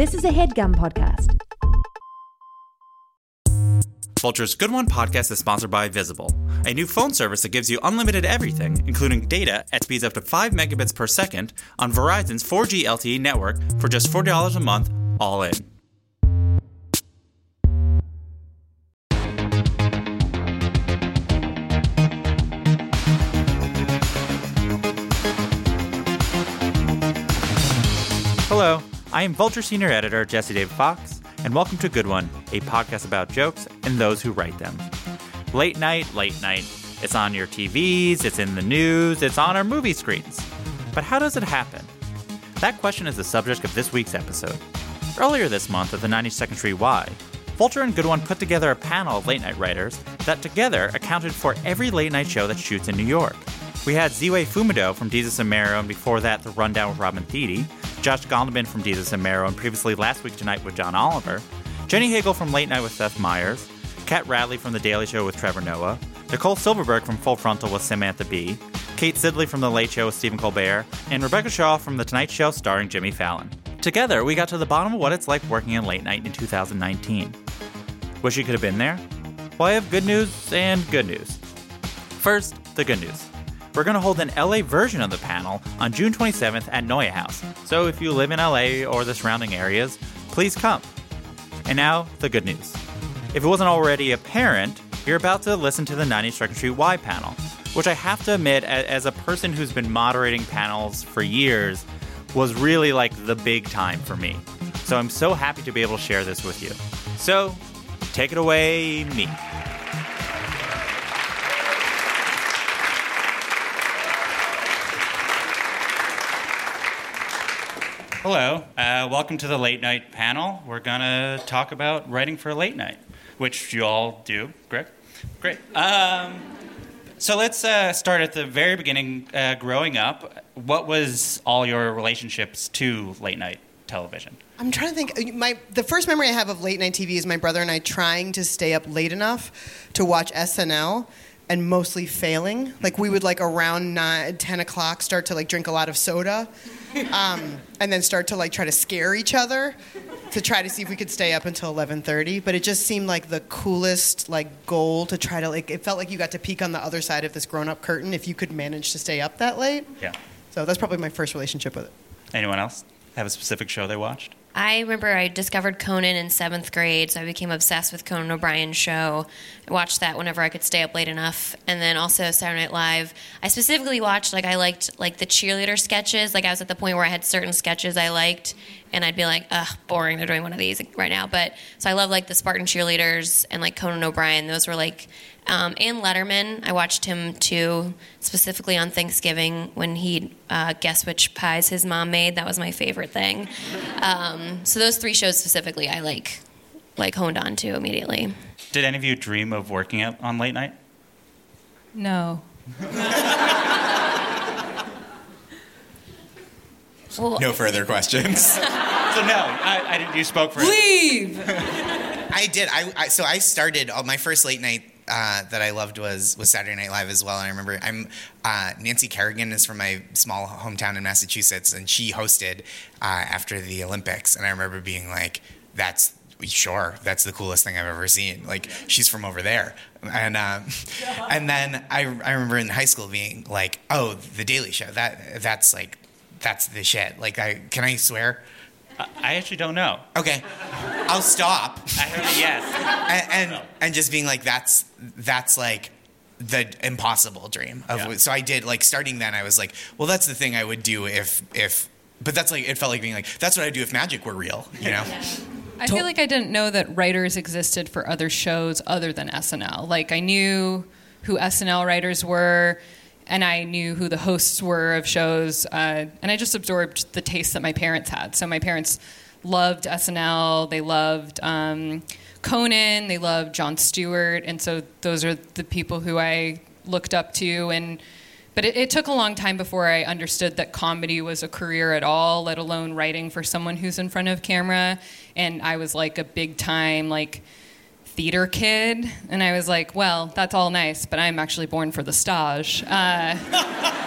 This is a headgum podcast. Vulture's Good One podcast is sponsored by Visible, a new phone service that gives you unlimited everything, including data at speeds up to 5 megabits per second on Verizon's 4G LTE network for just $40 a month, all in. I am Vulture Senior Editor Jesse David Fox, and welcome to Good One, a podcast about jokes and those who write them. Late night, late night. It's on your TVs, it's in the news, it's on our movie screens. But how does it happen? That question is the subject of this week's episode. Earlier this month at the 92nd Street Y, Vulture and Good One put together a panel of late night writers that together accounted for every late night show that shoots in New York. We had Ziwe Fumudoh from Desus and Mero, and before that, The Rundown with Robin Thede, Josh Gondelman from Desus and Mero, and previously Last Week Tonight with John Oliver, Jenny Hagel from Late Night with Seth Meyers, Kat Radley from The Daily Show with Trevor Noah, Nicole Silverberg from Full Frontal with Samantha Bee, Kate Sidley from The Late Show with Stephen Colbert, and Rebecca Shaw from The Tonight Show starring Jimmy Fallon. Together, we got to the bottom of what it's like working in late night in 2019. Wish you could have been there? Well, I have good news and good news. First, the good news. We're going to hold an LA version of the panel on June 27th at Noya House. So if you live in LA or the surrounding areas, please come. And now, the good news. If it wasn't already apparent, you're about to listen to the 92nd Street Y panel, which I have to admit, as a person who's been moderating panels for years, was really like the big time for me. So I'm so happy to be able to share this with you. So, take it away, me. Hello, uh, welcome to the late night panel. We're gonna talk about writing for late night, which you all do. Great, great. Um, so let's uh, start at the very beginning. Uh, growing up, what was all your relationships to late night television? I'm trying to think. My the first memory I have of late night TV is my brother and I trying to stay up late enough to watch SNL and mostly failing. Like we would like around nine, 10 o'clock start to like drink a lot of soda, um, and then start to like try to scare each other to try to see if we could stay up until 11:30. But it just seemed like the coolest like goal to try to like. It felt like you got to peek on the other side of this grown-up curtain if you could manage to stay up that late. Yeah. So that's probably my first relationship with it. Anyone else have a specific show they watched? I remember I discovered Conan in seventh grade, so I became obsessed with Conan O'Brien's show. Watched that whenever I could stay up late enough, and then also Saturday Night Live. I specifically watched like I liked like the cheerleader sketches. Like I was at the point where I had certain sketches I liked, and I'd be like, ugh, boring. They're doing one of these right now. But so I love like the Spartan cheerleaders and like Conan O'Brien. Those were like. Um, and Letterman, I watched him too, specifically on Thanksgiving when he'd uh, guess which pies his mom made. That was my favorite thing. Um, so those three shows specifically, I like, like honed on to immediately. Did any of you dream of working out on late night? No. Well, No further questions. So no, I, I didn't. You spoke for. Leave! I did. I, I so I started. Uh, my first late night uh, that I loved was was Saturday Night Live as well. And I remember I'm uh, Nancy Kerrigan is from my small hometown in Massachusetts, and she hosted uh, after the Olympics. And I remember being like, "That's sure, that's the coolest thing I've ever seen." Like she's from over there, and uh, and then I I remember in high school being like, "Oh, the Daily Show. That that's like." That's the shit. Like, I can I swear? I, I actually don't know. Okay, I'll stop. I heard a yes. and and, and just being like that's that's like the impossible dream of Yeah. so I did like starting then I was like well that's the thing I would do if if but that's like it felt like being like that's what I'd do if magic were real you know I feel like I didn't know that writers existed for other shows other than SNL. Like I knew who SNL writers were, and I knew who the hosts were of shows, uh, and I just absorbed the taste that my parents had. So my parents loved SNL, they loved um, Conan, they loved Jon Stewart, and so those are the people who I looked up to and. But it, it took a long time before I understood that comedy was a career at all, let alone writing for someone who's in front of camera. And I was like a big time like theater kid, and I was like, well, that's all nice, but I'm actually born for the stage. Uh,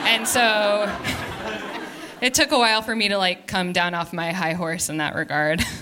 and so it took a while for me to like come down off my high horse in that regard.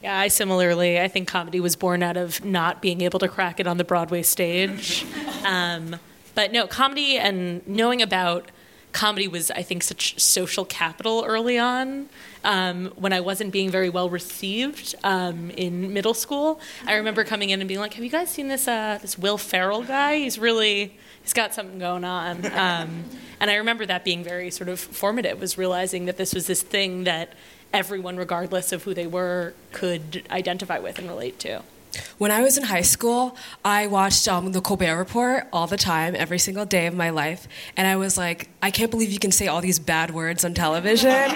Yeah, I similarly, I think comedy was born out of not being able to crack it on the Broadway stage. Um, but no, comedy and knowing about comedy was, I think, such social capital early on. Um, when I wasn't being very well received um, in middle school, I remember coming in and being like, "Have you guys seen this uh, this Will Ferrell guy? He's really he's got something going on." Um, and I remember that being very sort of formative, was realizing that this was this thing that everyone, regardless of who they were, could identify with and relate to. When I was in high school, I watched um, the Colbert Report all the time, every single day of my life. And I was like, I can't believe you can say all these bad words on television.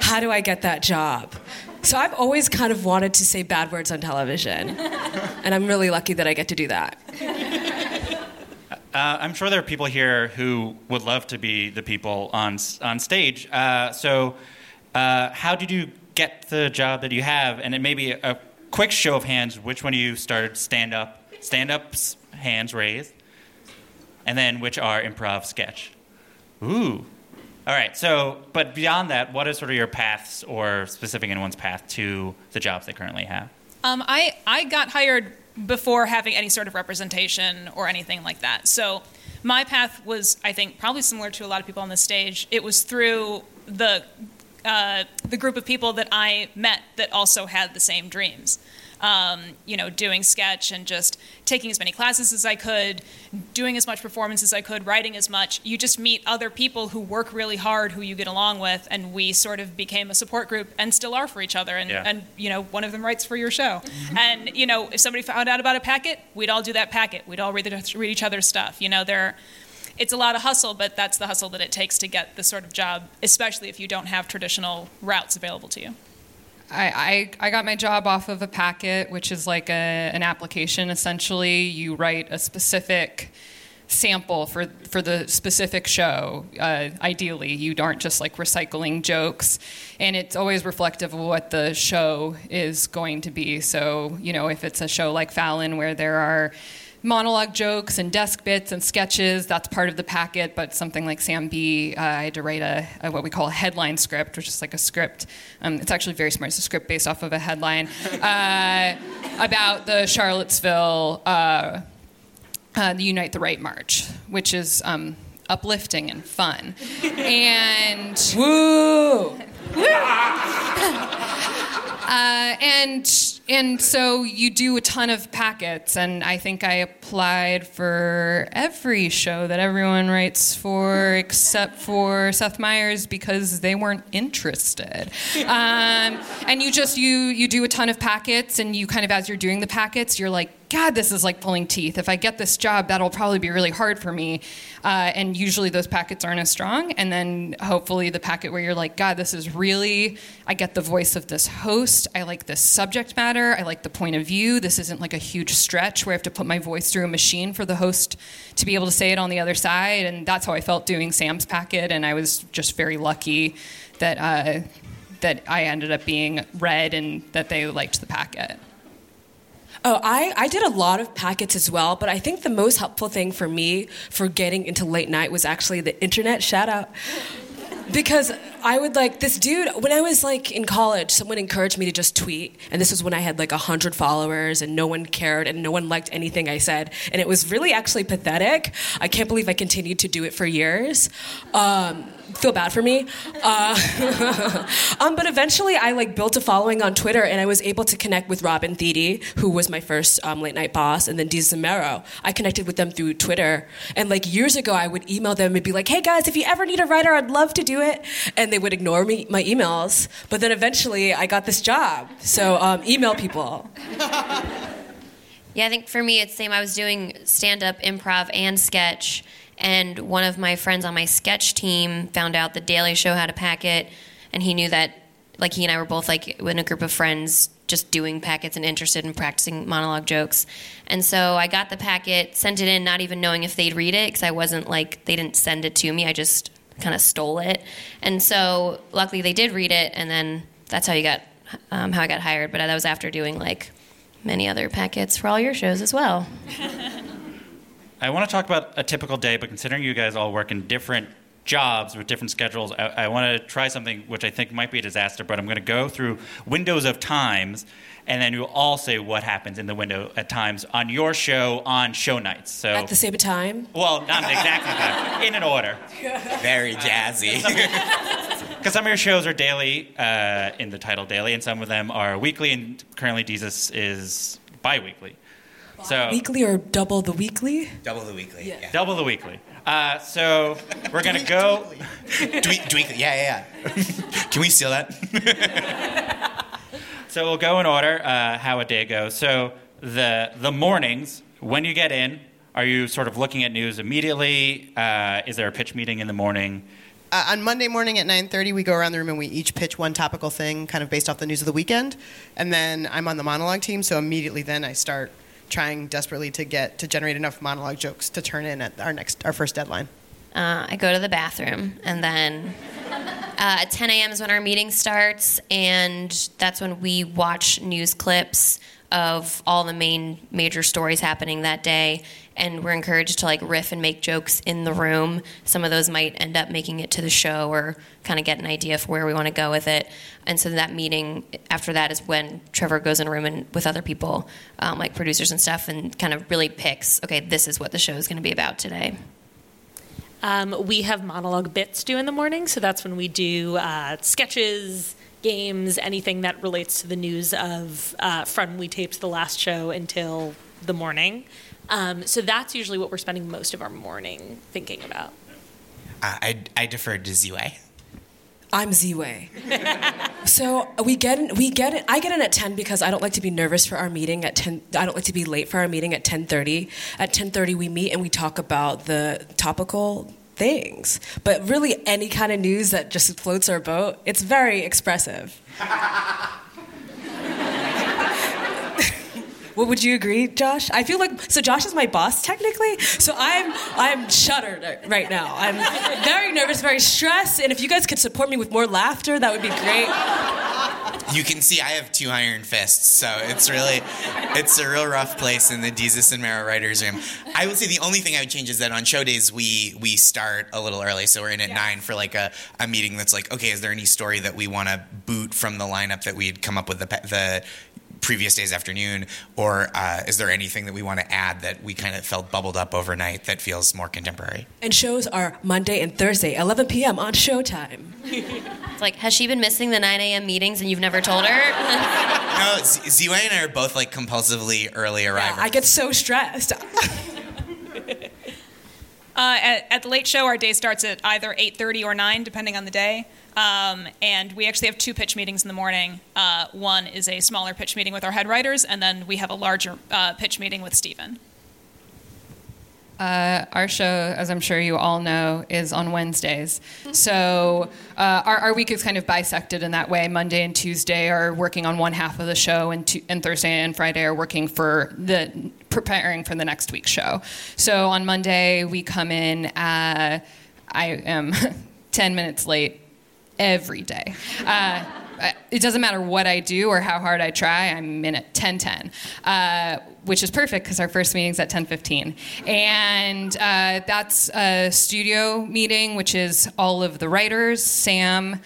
How do I get that job? So I've always kind of wanted to say bad words on television. And I'm really lucky that I get to do that. Uh, I'm sure there are people here who would love to be the people on on stage. Uh, so, uh, how did you get the job that you have? And it may be a quick show of hands. Which one of you started stand up? Stand ups, hands raised, and then which are improv sketch? Ooh. All right. So, but beyond that, what is sort of your paths or specific anyone's path to the jobs they currently have? Um, I I got hired before having any sort of representation or anything like that. So my path was, I think, probably similar to a lot of people on the stage. It was through the uh, the group of people that I met that also had the same dreams. Um, you know, doing sketch and just taking as many classes as I could, doing as much performance as I could, writing as much. You just meet other people who work really hard, who you get along with, and we sort of became a support group and still are for each other. And, Yeah. and you know, one of them writes for your show. and you know, if somebody found out about a packet, we'd all do that packet. We'd all read, the, read each other's stuff. You know, there. It's a lot of hustle, but that's the hustle that it takes to get this sort of job, especially if you don't have traditional routes available to you. I, I, I got my job off of a packet, which is like a, an application essentially. You write a specific sample for, for the specific show, uh, ideally. You aren't just like recycling jokes. And it's always reflective of what the show is going to be. So, you know, if it's a show like Fallon where there are monologue jokes and desk bits and sketches. That's part of the packet. But something like Sam Bee, uh, I had to write a, a what we call a headline script, which is like a script. Um, it's actually very smart. It's a script based off of a headline uh, about the Charlottesville, uh, uh, the Unite the Right March, which is um, uplifting and fun. and Woo! Uh, and and so you do a ton of packets, and I think I applied for every show that everyone writes for, except for Seth Meyers because they weren't interested. Um, and you just you you do a ton of packets, and you kind of as you're doing the packets, you're like, God, this is like pulling teeth. If I get this job, that'll probably be really hard for me. Uh, and usually those packets aren't as strong. And then hopefully the packet where you're like, God, this is really, I get the voice of this host. I like this subject matter. I like the point of view. This isn't like a huge stretch where I have to put my voice through a machine for the host to be able to say it on the other side. And that's how I felt doing Sam's packet. And I was just very lucky that, uh, that I ended up being read and that they liked the packet. Oh, I, I did a lot of packets as well, but I think the most helpful thing for me for getting into late night was actually the internet. Shout out. Because I would like this dude, when I was like in college, someone encouraged me to just tweet. And this was when I had like 100 followers and no one cared and no one liked anything I said. And it was really actually pathetic. I can't believe I continued to do it for years. Um, feel bad for me. Uh, um, but eventually, I like built a following on Twitter, and I was able to connect with Robin Thede, who was my first um, late night boss, and then Dee Zamero. I connected with them through Twitter, and like years ago, I would email them and be like, "Hey guys, if you ever need a writer, I'd love to do it," and they would ignore me my emails. But then eventually, I got this job. So um, email people. Yeah, I think for me it's the same. I was doing stand up, improv, and sketch. And one of my friends on my sketch team found out the Daily Show had a packet, and he knew that, like, he and I were both, like, in a group of friends just doing packets and interested in practicing monologue jokes. And so I got the packet, sent it in, not even knowing if they'd read it, because I wasn't, like, they didn't send it to me. I just kind of stole it. And so luckily they did read it, and then that's how you got, um, how I got hired. But that was after doing, like, many other packets for all your shows as well. I want to talk about a typical day, but considering you guys all work in different jobs with different schedules. I, I want to try something which I think might be a disaster, but I'm going to go through windows of times, and then you'll all say what happens in the window at times on your show on show nights. So At the same time? well, not exactly that, in an order. Very jazzy. Because some of your shows are daily, uh, in the title daily, and some of them are weekly, and currently Desus is bi-weekly. So Weekly or double the weekly? Double the weekly. Yeah. double the weekly. Uh, so we're gonna go. Dwe- dweekly. Yeah, yeah, yeah. Can we steal that? So we'll go in order uh, how a day goes. So the the mornings when you get in, are you sort of looking at news immediately? Uh, is there a pitch meeting in the morning? Uh, on Monday morning at 9:30, we go around the room and we each pitch one topical thing, kind of based off the news of the weekend. And then I'm on the monologue team, so immediately then I start trying desperately to get to generate enough monologue jokes to turn in at our next our first deadline. Uh, I go to the bathroom, and then uh, at 10 a.m. is when our meeting starts, and that's when we watch news clips of all the main major stories happening that day. And we're encouraged to like riff and make jokes in the room. Some of those might end up making it to the show, or kind of get an idea for where we want to go with it. And so that meeting after that is when Trevor goes in a room and with other people, um, like producers and stuff, and kind of really picks, okay, this is what the show is going to be about today. Um, we have monologue bits due in the morning, so that's when we do uh, sketches, games, anything that relates to the news of uh, from we taped the last show until the morning. Um, so that's usually what we're spending most of our morning thinking about. Uh, I, I deferred to Ziwe. I'm Ziwe. so we get in, we get it. I get in at 10 because I don't like to be nervous for our meeting at 10. I don't like to be late for our meeting at 10:30. At 10:30 we meet and we talk about the topical things. But really any kind of news that just floats our boat, it's very expressive. Well, would you agree, Josh? I feel like so. Josh is my boss technically, so I'm I'm shuddered right now. I'm very nervous, very stressed, and if you guys could support me with more laughter, that would be great. You can see I have two iron fists, so it's really, it's a real rough place in the Desus and Mero writers' room. I would say the only thing I would change is that on show days we we start a little early, so we're in at nine for like a, a meeting that's like, okay, is there any story that we want to boot from the lineup that we had come up with the the previous day's afternoon, or uh, is there anything that we want to add that we kind of felt bubbled up overnight that feels more contemporary? And shows are Monday and Thursday, 11 p.m. on Showtime. It's like, has she been missing the 9 a.m. meetings and you've never told her? No, Z- Ziwe and I are both like compulsively early arrivals. I get so stressed. Uh, at, at the late show, our day starts at either 8:30 or 9, depending on the day. Um, and we actually have two pitch meetings in the morning. Uh, one is a smaller pitch meeting with our head writers, and then we have a larger uh, pitch meeting with Stephen. Uh, our show, as I'm sure you all know, is on Wednesdays. So uh, our, our week is kind of bisected in that way. Monday and Tuesday are working on one half of the show, and, and Thursday and Friday are working for the preparing for the next week's show. So on Monday we come in. Uh, I am 10 minutes late every day. Uh, it doesn't matter what I do or how hard I try. I'm in at 10:10, uh, which is perfect because our first meeting's at 10:15, and uh, that's a studio meeting, which is all of the writers, Sam.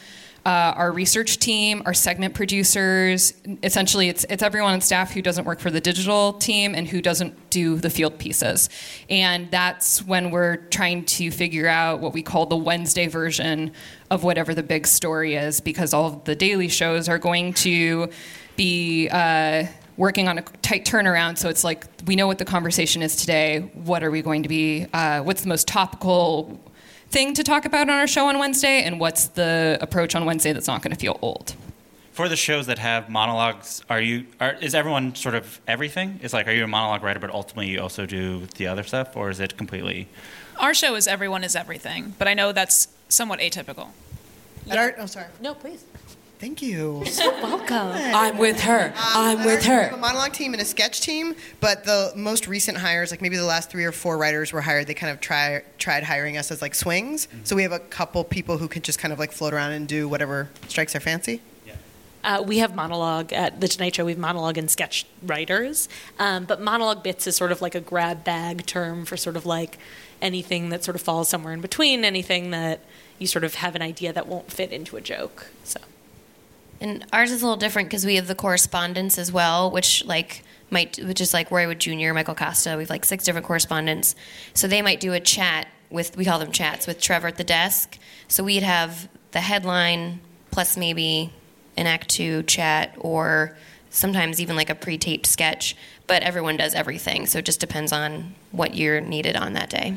Uh, our research team, our segment producers, essentially it's, it's everyone on staff who doesn't work for the digital team and who doesn't do the field pieces. And that's when we're trying to figure out what we call the Wednesday version of whatever the big story is, because all of the daily shows are going to be uh, working on a tight turnaround. So it's like we know what the conversation is today. What are we going to be? Uh, what's the most topical thing to talk about on our show on Wednesday, and what's the approach on Wednesday that's not going to feel old? For the shows that have monologues, are you are, is everyone sort of everything? It's like are you a monologue writer, but ultimately you also do the other stuff, or is it completely? Our show is Everyone is Everything, but I know that's somewhat atypical. At our, oh, sorry. No, please. Thank you. You're so Welcome. I'm with her. I'm At with our- We have her. a monologue team and a sketch team, but the most recent hires, like maybe the last three or four writers were hired, they kind of try, tried hiring us as like swings. So we have a couple people who can just kind of like float around and do whatever strikes their fancy. Uh, we have monologue at the Tonight Show. We have monologue and sketch writers, um, but monologue bits is sort of like a grab bag term for sort of like anything that sort of falls somewhere in between, anything that you sort of have an idea that won't fit into a joke. So. And ours is a little different because we have the correspondents as well, which like might, which is like Roy Wood Jr., Michael Kosta. We have like six different correspondents, so they might do a chat with. We call them chats with Trevor at the desk. So we'd have the headline plus maybe an act two chat or sometimes even like a pre-taped sketch. But everyone does everything, so it just depends on what you're needed on that day.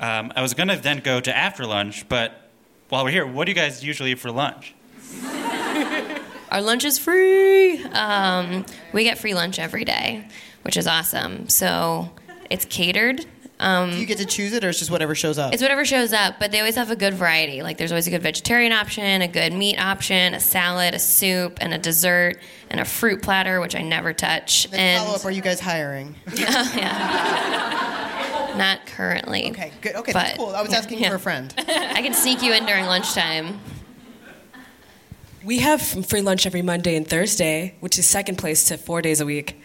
Um, I was going to then go to after lunch, but while we're here, what do you guys usually eat for lunch? Our lunch is free. Um, we get free lunch every day, which is awesome. So it's catered. Um, Do you get to choose it, or it's just whatever shows up? it's whatever shows up, but they always have a good variety. Like there's always a good vegetarian option, a good meat option, a salad, a soup, and a dessert, and a fruit platter, which I never touch. Then and follow up. Are you guys hiring? Yeah. not currently. Okay, good. Okay, But- cool. I was asking yeah. for a friend. I can sneak you in during lunchtime. We have free lunch every Monday and Thursday, which is second place to four days a week.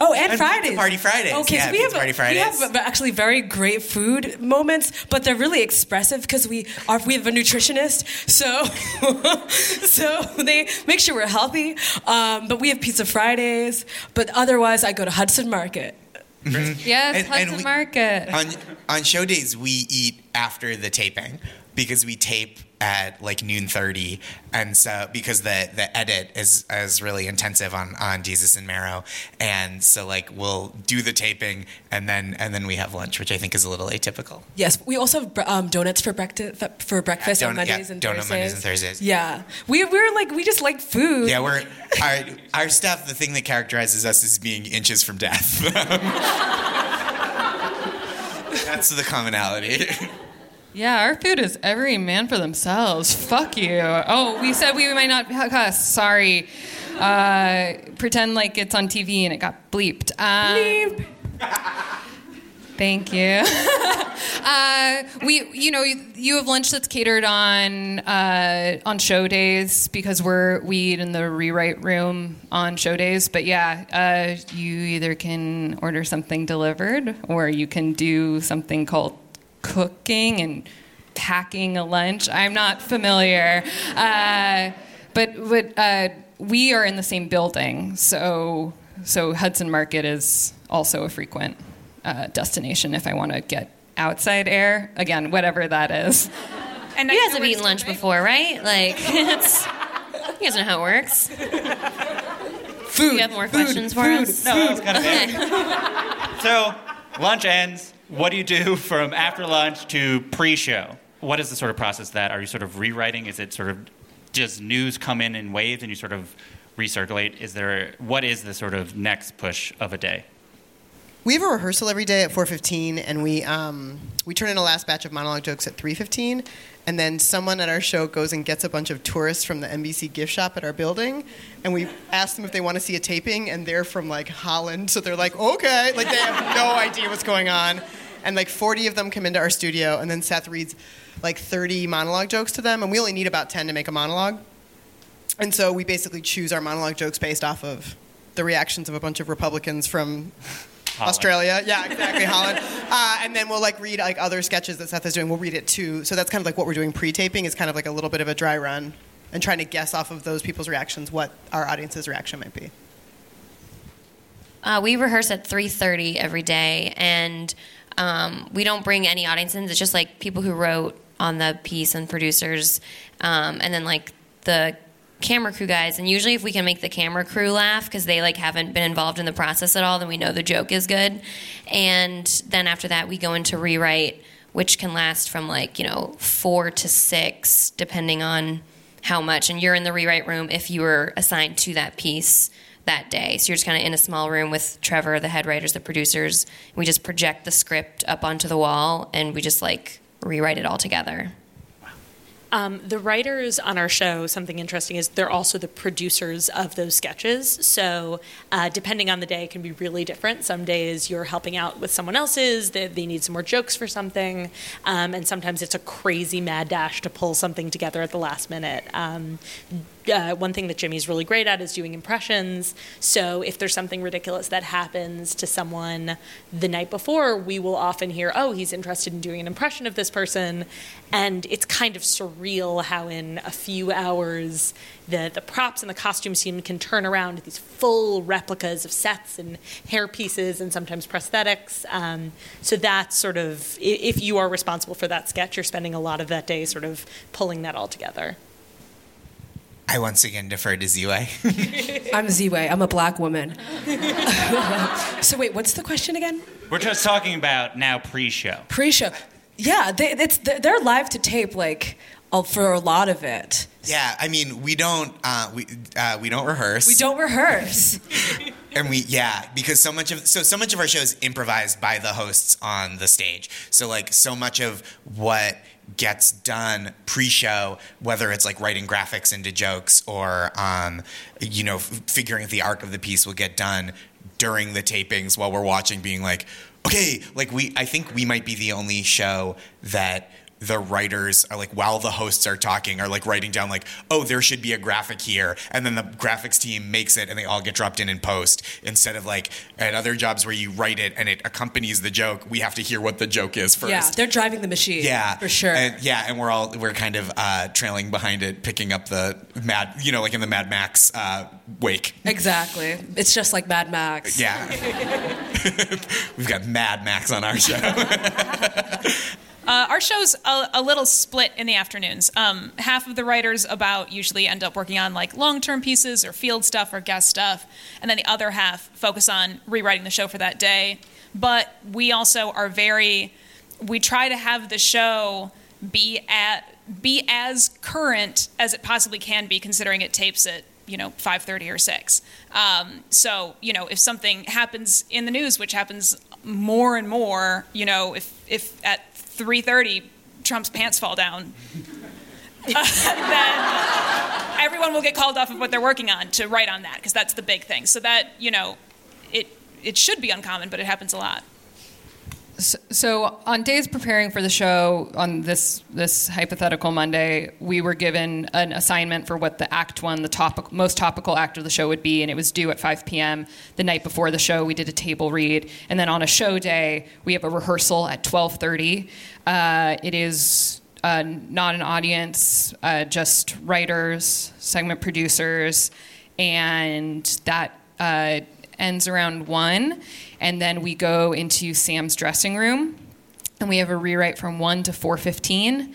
Oh, and, And Fridays. Pizza Party Fridays. Okay, Yeah, so we Pizza have Party Fridays. we have actually very great food moments, but they're really expressive because we are we have a nutritionist, so so they make sure we're healthy. Um, but we have Pizza Fridays. But otherwise, I go to Hudson Market. Yes, And- and Hudson we- Market. on on show days we eat after the taping because we tape at like noon 30 and so because the the edit is is really intensive on on Desus and Mero and so like we'll do the taping and then and then we have lunch which I think is a little atypical Yes, we also have um, donuts for breakfast for breakfast Yeah, on Mondays yeah, and donut Thursdays. Mondays and Thursdays. Yeah, we we're like we just like food. yeah we're our, our stuff the thing that characterizes us is being inches from death that's the commonality Yeah, our food is every man for themselves. Fuck you. Oh, we said we might not cuss. Sorry. Uh, pretend like it's on TV and it got bleeped. Uh, Thank you. uh, we, you know, you, you have lunch that's catered on uh, on show days because we're we eat in the rewrite room on show days. But yeah, uh, you either can order something delivered or you can do something called cooking and packing a lunch. I'm not familiar, uh, but but uh, we are in the same building, so so Hudson Market is also a frequent uh, destination if I want to get outside air. Again, whatever that is. And You I guys have eaten lunch today. before, right? Like, it's, you guys know how it works. food. You have more food, questions for food. us? No, that was kind of it. So, lunch ends. What do you do from after lunch to pre-show? What is the sort of process that are you sort of rewriting? Is it sort of does news come in in waves and you sort of recirculate? Is there what is the sort of next push of a day? We have a rehearsal every day at 4:15, and we um, we turn in a last batch of monologue jokes at 3:15, and then someone at our show goes and gets a bunch of tourists from the NBC gift shop at our building, and we ask them if they want to see a taping, and they're from like Holland, so they're like, okay, like they have no idea what's going on, and like 40 of them come into our studio, and then Seth reads like 30 monologue jokes to them, and we only need about 10 to make a monologue, and so we basically choose our monologue jokes based off of the reactions of a bunch of Republicans from Holland. Australia. Yeah, exactly, Holland. Uh, and then we'll like read like other sketches that Seth is doing. We'll read it too. So that's kind of like what we're doing pre-taping is kind of like a little bit of a dry run and trying to guess off of those people's reactions what our audience's reaction might be. Uh, we rehearse at 3.30 every day, and um, we don't bring any audience in. It's just like people who wrote on the piece and producers, um, and then like the camera crew guys. And usually, if we can make the camera crew laugh because they like haven't been involved in the process at all, then we know the joke is good. And then after that, we go into rewrite, which can last from like you know four to six, depending on how much. And you're in the rewrite room if you were assigned to that piece that day. So you're just kind of in a small room with Trevor, the head writers, the producers. We just project the script up onto the wall and we just like rewrite it all together. Um, the writers on our show, something interesting is they're also the producers of those sketches. So, uh, depending on the day, it can be really different. Some days you're helping out with someone else's, they, they need some more jokes for something. Um, and sometimes it's a crazy mad dash to pull something together at the last minute. Um, uh, one thing that Jimmy's really great at is doing impressions. So if there's something ridiculous that happens to someone the night before, we will often hear, oh, he's interested in doing an impression of this person. And it's kind of surreal how in a few hours the, the props and the costume team can turn around these full replicas of sets and hair pieces and sometimes prosthetics. Um, so that's sort of, if you are responsible for that sketch, you're spending a lot of that day sort of pulling that all together. I once again defer to Ziwe. I'm Ziwe. I'm a black woman. so wait, what's the question again? We're just talking about now pre-show. Pre-show. Yeah, they, it's they're live to tape like for a lot of it. yeah, I mean, we don't uh, we uh, we don't rehearse. We don't rehearse. and we yeah because so much of so so much of our show is improvised by the hosts on the stage so like so much of what gets done pre-show whether it's like writing graphics into jokes or um, you know f- figuring the arc of the piece will get done during the tapings while we're watching being like okay like we i think we might be the only show that the writers are like while the hosts are talking are like writing down like oh there should be a graphic here and then the graphics team makes it and they all get dropped in in post instead of like at other jobs where you write it and it accompanies the joke we have to hear what the joke is first yeah, they're driving the machine. yeah for sure. and, yeah and we're all we're kind of uh, trailing behind it picking up the mad you know like in the mad max uh, wake exactly. It's just like Mad Max. yeah we've got mad max on our show Uh, our show's a, a little split in the afternoons. Um, half of the writers about usually end up working on like long-term pieces or field stuff or guest stuff, and then the other half focus on rewriting the show for that day. But we also are very, we try to have the show be at be as current as it possibly can be, considering it tapes at you know 5:30 or 6. Um, so you know if something happens in the news, which happens more and more, you know if if at 3:30 Trump's pants fall down, then everyone will get called off of what they're working on to write on that because that's the big thing. So that you know it it should be uncommon, but it happens a lot. So, on days preparing for the show on this this hypothetical Monday, we were given an assignment for what the act one, the topic, most topical act of the show would be, and it was due at 5 p.m. the night before the show. We did a table read, and then on a show day, we have a rehearsal at 12:30. Uh, it is uh, not an audience, uh, just writers, segment producers, and that uh, ends around one. And then we go into Sam's dressing room, and we have a rewrite from one to four fifteen,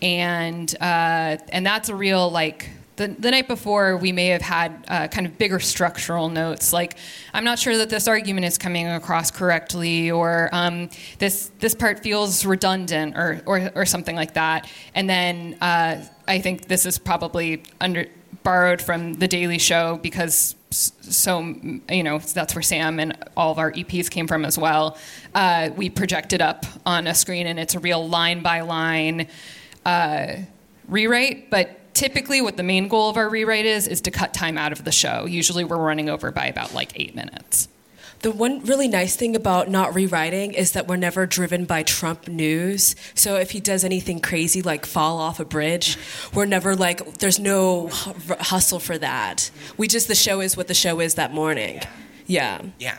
and uh, and that's a real like. The, the night before, we may have had uh, kind of bigger structural notes, like I'm not sure that this argument is coming across correctly, or um, this this part feels redundant, or, or or something like that. And then uh, I think this is probably under borrowed from the Daily Show because so you know that's where Sam and all of our EPs came from as well. Uh, we project it up on a screen, and it's a real line by line uh, rewrite. But typically, what the main goal of our rewrite is is to cut time out of the show. Usually, we're running over by about like eight minutes. The one really nice thing about not rewriting is that we're never driven by Trump news. So if he does anything crazy like fall off a bridge, we're never like, there's no hustle for that. We just, the show is what the show is that morning. Yeah. yeah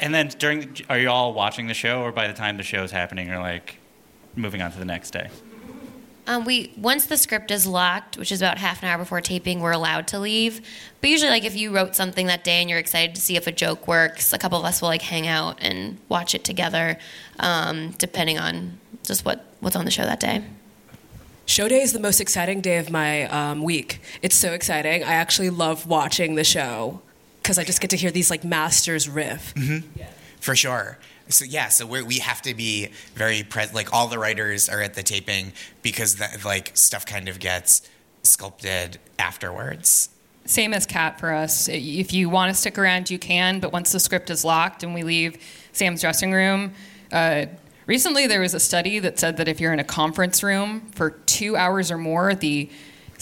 And then during, are you all watching the show, or by the time the show is happening, or like moving on to the next day? Um, we once the script is locked, which is about half an hour before taping, we're allowed to leave. But usually, like if you wrote something that day and you're excited to see if a joke works, a couple of us will like hang out and watch it together, um, depending on just what what's on the show that day. Show day is the most exciting day of my um, week. It's so exciting. I actually love watching the show because I just get to hear these like masters riff. for sure. So yeah, so we we have to be very present. Like all the writers are at the taping because that like stuff kind of gets sculpted afterwards. Same as Kat for us. If you want to stick around, you can. But once the script is locked and we leave Sam's dressing room, uh, recently there was a study that said that if you're in a conference room for two hours or more, the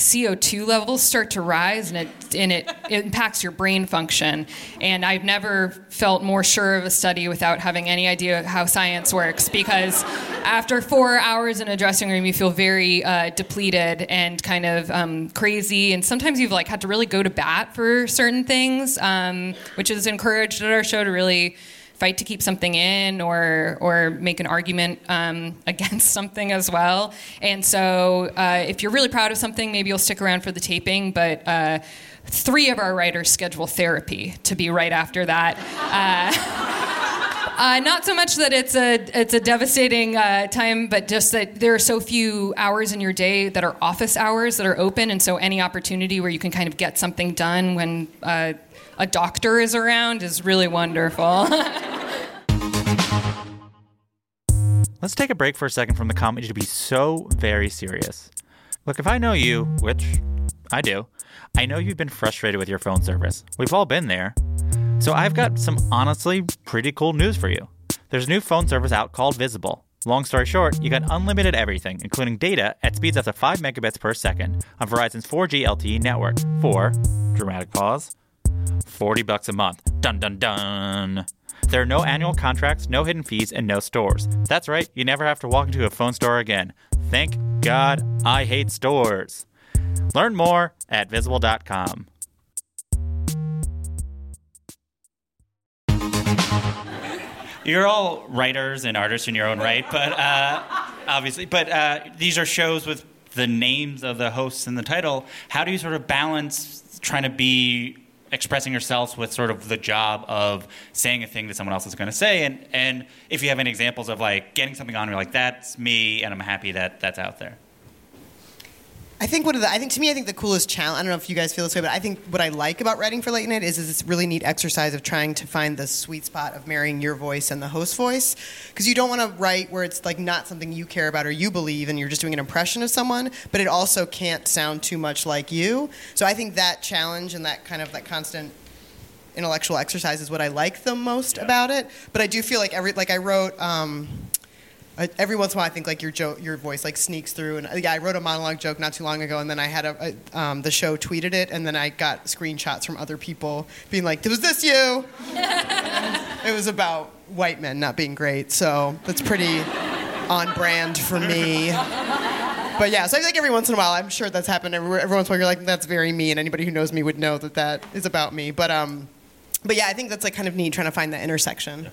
CO2 levels start to rise and it, and it, impacts your brain function. And I've never felt more sure of a study without having any idea how science works because after four hours in a dressing room, you feel very uh, depleted and kind of um, crazy. And sometimes you've like had to really go to bat for certain things, um, which is encouraged at our show to really fight to keep something in or or make an argument um, against something as well. And so, uh, if you're really proud of something, maybe you'll stick around for the taping. But uh, three of our writers schedule therapy to be right after that. Uh, Uh, not so much that it's a it's a devastating uh, time, but just that there are so few hours in your day that are office hours that are open, and so any opportunity where you can kind of get something done when uh, a doctor is around is really wonderful. Let's take a break for a second from the comedy to be so very serious. Look, if I know you, which I do, I know you've been frustrated with your phone service. We've all been there. So I've got some honestly pretty cool news for you. There's a new phone service out called Visible. Long story short, you got unlimited everything, including data at speeds up to 5 megabits per second on Verizon's 4G LTE network for, dramatic pause, 40 bucks a month. Dun dun dun. There are no annual contracts, no hidden fees, and no stores. That's right, you never have to walk into a phone store again. Thank God I hate stores. Learn more at visible.com. You're all writers and artists in your own right, but uh, obviously, but uh, these are shows with the names of the hosts in the title. How do you sort of balance trying to be expressing yourselves with sort of the job of saying a thing that someone else is going to say? And and if you have any examples of like getting something on, you're like, that's me, and I'm happy that that's out there. I think one of the, I think to me, I think the coolest challenge. I don't know if you guys feel this way, but I think what I like about writing for late night is, is this really neat exercise of trying to find the sweet spot of marrying your voice and the host voice, because you don't want to write where it's like not something you care about or you believe, and you're just doing an impression of someone, but it also can't sound too much like you. So I think that challenge and that kind of that constant intellectual exercise is what I like the most about it. But I do feel like every like I wrote. Um, I, every once in a while, I think like your jo- your voice like sneaks through. And yeah, I wrote a monologue joke not too long ago, and then I had a, a um, the show tweeted it, and then I got screenshots from other people being like, "Was this you?" it was about white men not being great, so that's pretty on brand for me. But yeah, so I like every once in a while, I'm sure that's happened. Every, every once in a while, you're like, "That's very me," and anybody who knows me would know that that is about me. But um, but yeah, I think that's like kind of neat trying to find that intersection. Yeah,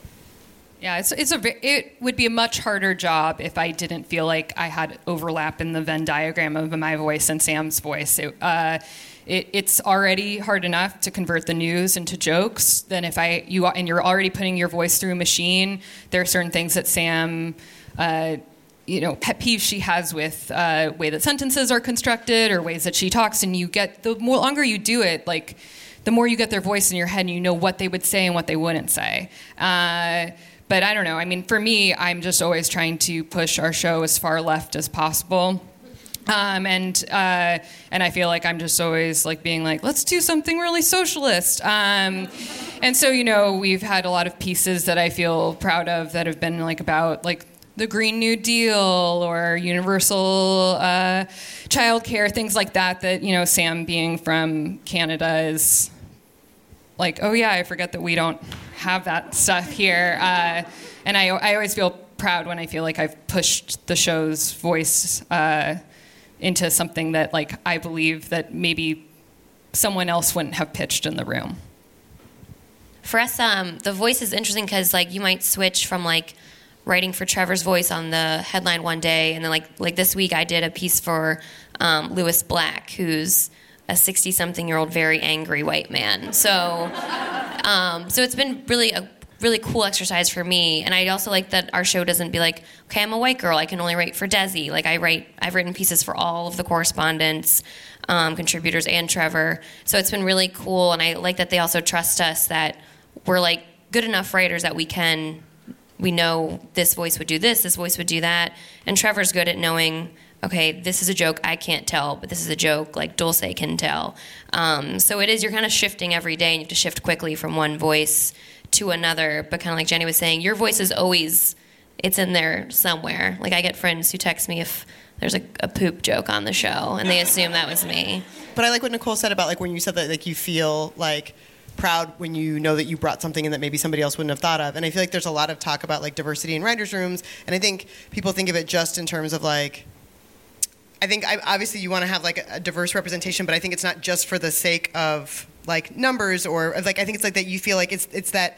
it's, it's a it would be a much harder job if I didn't feel like I had overlap in the Venn diagram of my voice and Sam's voice. It, uh, it, it's already hard enough to convert the news into jokes. Then if I you and you're already putting your voice through a machine, there are certain things that Sam. Uh, you know, pet peeves she has with uh, way that sentences are constructed or ways that she talks, and you get the more longer you do it, like the more you get their voice in your head, and you know what they would say and what they wouldn't say. Uh, but I don't know. I mean, for me, I'm just always trying to push our show as far left as possible. Um, and uh, and I feel like I'm just always like being like, let's do something really socialist. Um, and so you know, we've had a lot of pieces that I feel proud of that have been like about like the Green New Deal or universal uh, childcare, things like that. That you know, Sam being from Canada is like, oh yeah, I forget that we don't have that stuff here. Uh, and I, I always feel proud when I feel like I've pushed the show's voice uh, into something that like I believe that maybe someone else wouldn't have pitched in the room. For us, um, the voice is interesting because like you might switch from like writing for Trevor's voice on the headline one day, and then like like this week I did a piece for um, Lewis Black, who's a 60 something year old very angry white man. So um, so it's been really a really cool exercise for me. And I also like that our show doesn't be like, okay, I'm a white girl, I can only write for Desi. Like I write, I've written pieces for all of the correspondents, um, contributors, and Trevor. So it's been really cool, and I like that they also trust us that we're like good enough writers that we can. We know this voice would do this, this voice would do that, and Trevor's good at knowing okay, this is a joke I can't tell, but this is a joke like Dulce can tell. Um, so it is, you're kind of shifting every day and you have to shift quickly from one voice to another. But kind of like Jenny was saying, your voice is always, it's in there somewhere. Like I get friends who text me if there's a, a poop joke on the show, and they assume that was me. But I like what Nicole said about like when you said that like you feel like proud when you know that you brought something in that maybe somebody else wouldn't have thought of. And I feel like there's a lot of talk about like diversity in writers' rooms, and I think people think of it just in terms of like. I think I, obviously you want to have like a diverse representation, but I think it's not just for the sake of like numbers or like I think it's like that you feel like it's it's that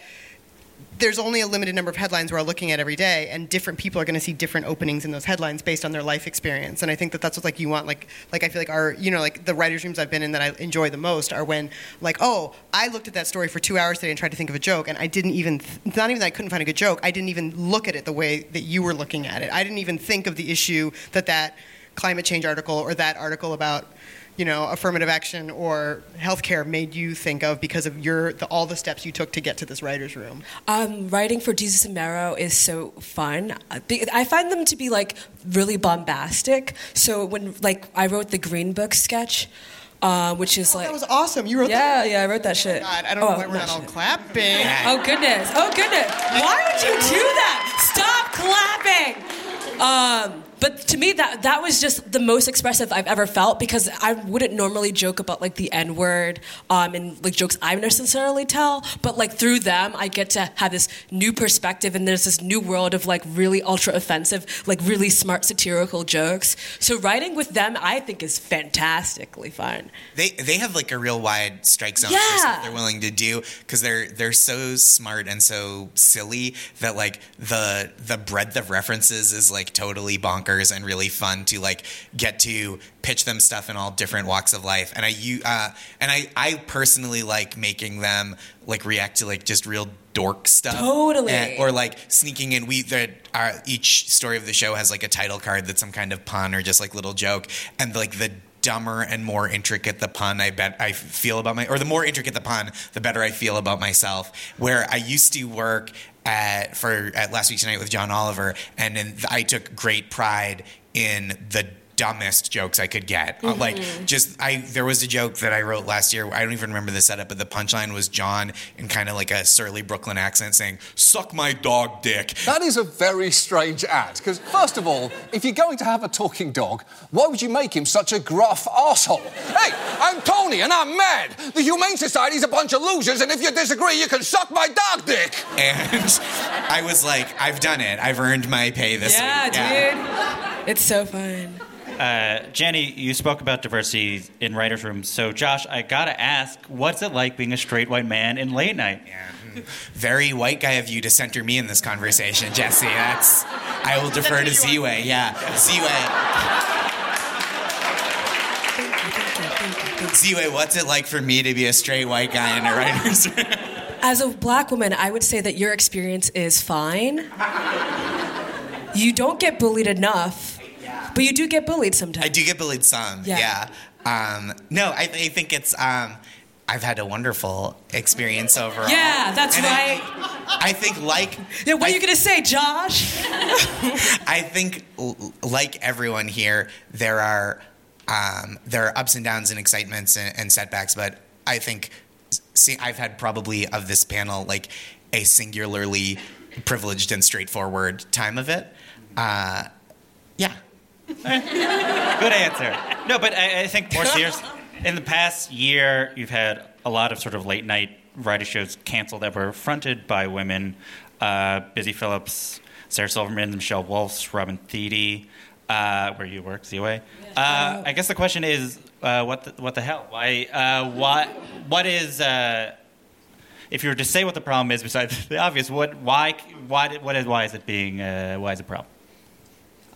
there's only a limited number of headlines we're looking at every day, and different people are going to see different openings in those headlines based on their life experience. And I think that that's what like you want. Like like I feel like our you know like the writers' rooms I've been in that I enjoy the most are when like oh I looked at that story for two hours today and tried to think of a joke, and I didn't even th- not even that I couldn't find a good joke. I didn't even look at it the way that you were looking at it. I didn't even think of the issue that that climate change article or that article about you know, affirmative action or healthcare made you think of because of your the, all the steps you took to get to this writers' room? Um, writing for Desus and Mero is so fun. I find them to be like really bombastic. So when like I wrote the Green Book sketch. Uh, which is oh, like that was awesome. You wrote yeah, that? yeah. Yeah, I wrote that shit. God, I don't oh, know why we're not all clapping. Oh goodness! Oh goodness! Why would you do that? Stop clapping! Um, but to me that that was just the most expressive I've ever felt because I wouldn't normally joke about like the N word um, and like jokes I necessarily tell, but like through them I get to have this new perspective and there's this new world of like really ultra offensive, like really smart satirical jokes. So writing with them I think is fantastically fun. They they have like a real wide strike zone Yeah. for stuff they're willing to do because they're they're so smart and so silly that like the the breadth of references is like totally bonkers and really fun to like get to pitch them stuff in all different walks of life. And I you uh, and I I personally like making them like react to like just real dork stuff Totally. And- or like sneaking in we that our each story of the show has like a title card that's some kind of pun or just like little joke and like the dumber and more intricate the pun I bet I feel about my or the more intricate the pun the better I feel about myself where I used to work at for at Last Week Tonight with John Oliver. And then I took great pride in the dumbest jokes I could get. Uh, Like just I there was a joke that I wrote last year. I don't even remember the setup, but the punchline was John in kind of like a surly Brooklyn accent saying, "Suck my dog dick." That is a very strange ad. Because, first of all, if you're going to have a talking dog, why would you make him such a gruff asshole? Hey, I'm Tony and I'm mad. The Humane Society's a bunch of losers, and if you disagree, you can suck my dog dick. And I was like, "I've done it. I've earned my pay this Yeah, week." dude. It's so fun. Uh, Jenny, you spoke about diversity in writers' rooms. So, Josh, I gotta ask, what's it like being a straight white man in late night? Yeah. mm. Very white guy of you to center me in this conversation, Jesse. That's I will defer to Ziwe. Yeah, Ziwe. Ziwe, what's it like for me to be a straight white guy in a writer's room? As a black woman, I would say that your experience is fine. You don't get bullied enough, but you do get bullied sometimes. I do get bullied some. Yeah. Yeah. Um, no, I, I think it's. Um, I've had a wonderful experience overall. Yeah, that's And right. I think like. Yeah, what are you gonna say, Josh? I think, like everyone here, there are um, there are ups and downs and excitements and, and setbacks. But I think see, I've had probably of this panel like a singularly privileged and straightforward time of it. Uh, yeah. Good answer. No, but I, I think more serious. In the past year, you've had a lot of sort of late night variety shows canceled that were fronted by women. Uh, Busy Phillips, Sarah Silverman, Michelle Wolfs, Robin Thede, uh, where you work, Ziwe. Uh, I guess the question is, uh, what the, what the hell? Why? Uh, what? What is? Uh, if you were to say what the problem is, besides the obvious, what? Why? Why? What is? Why is it being? Uh, why is it a problem?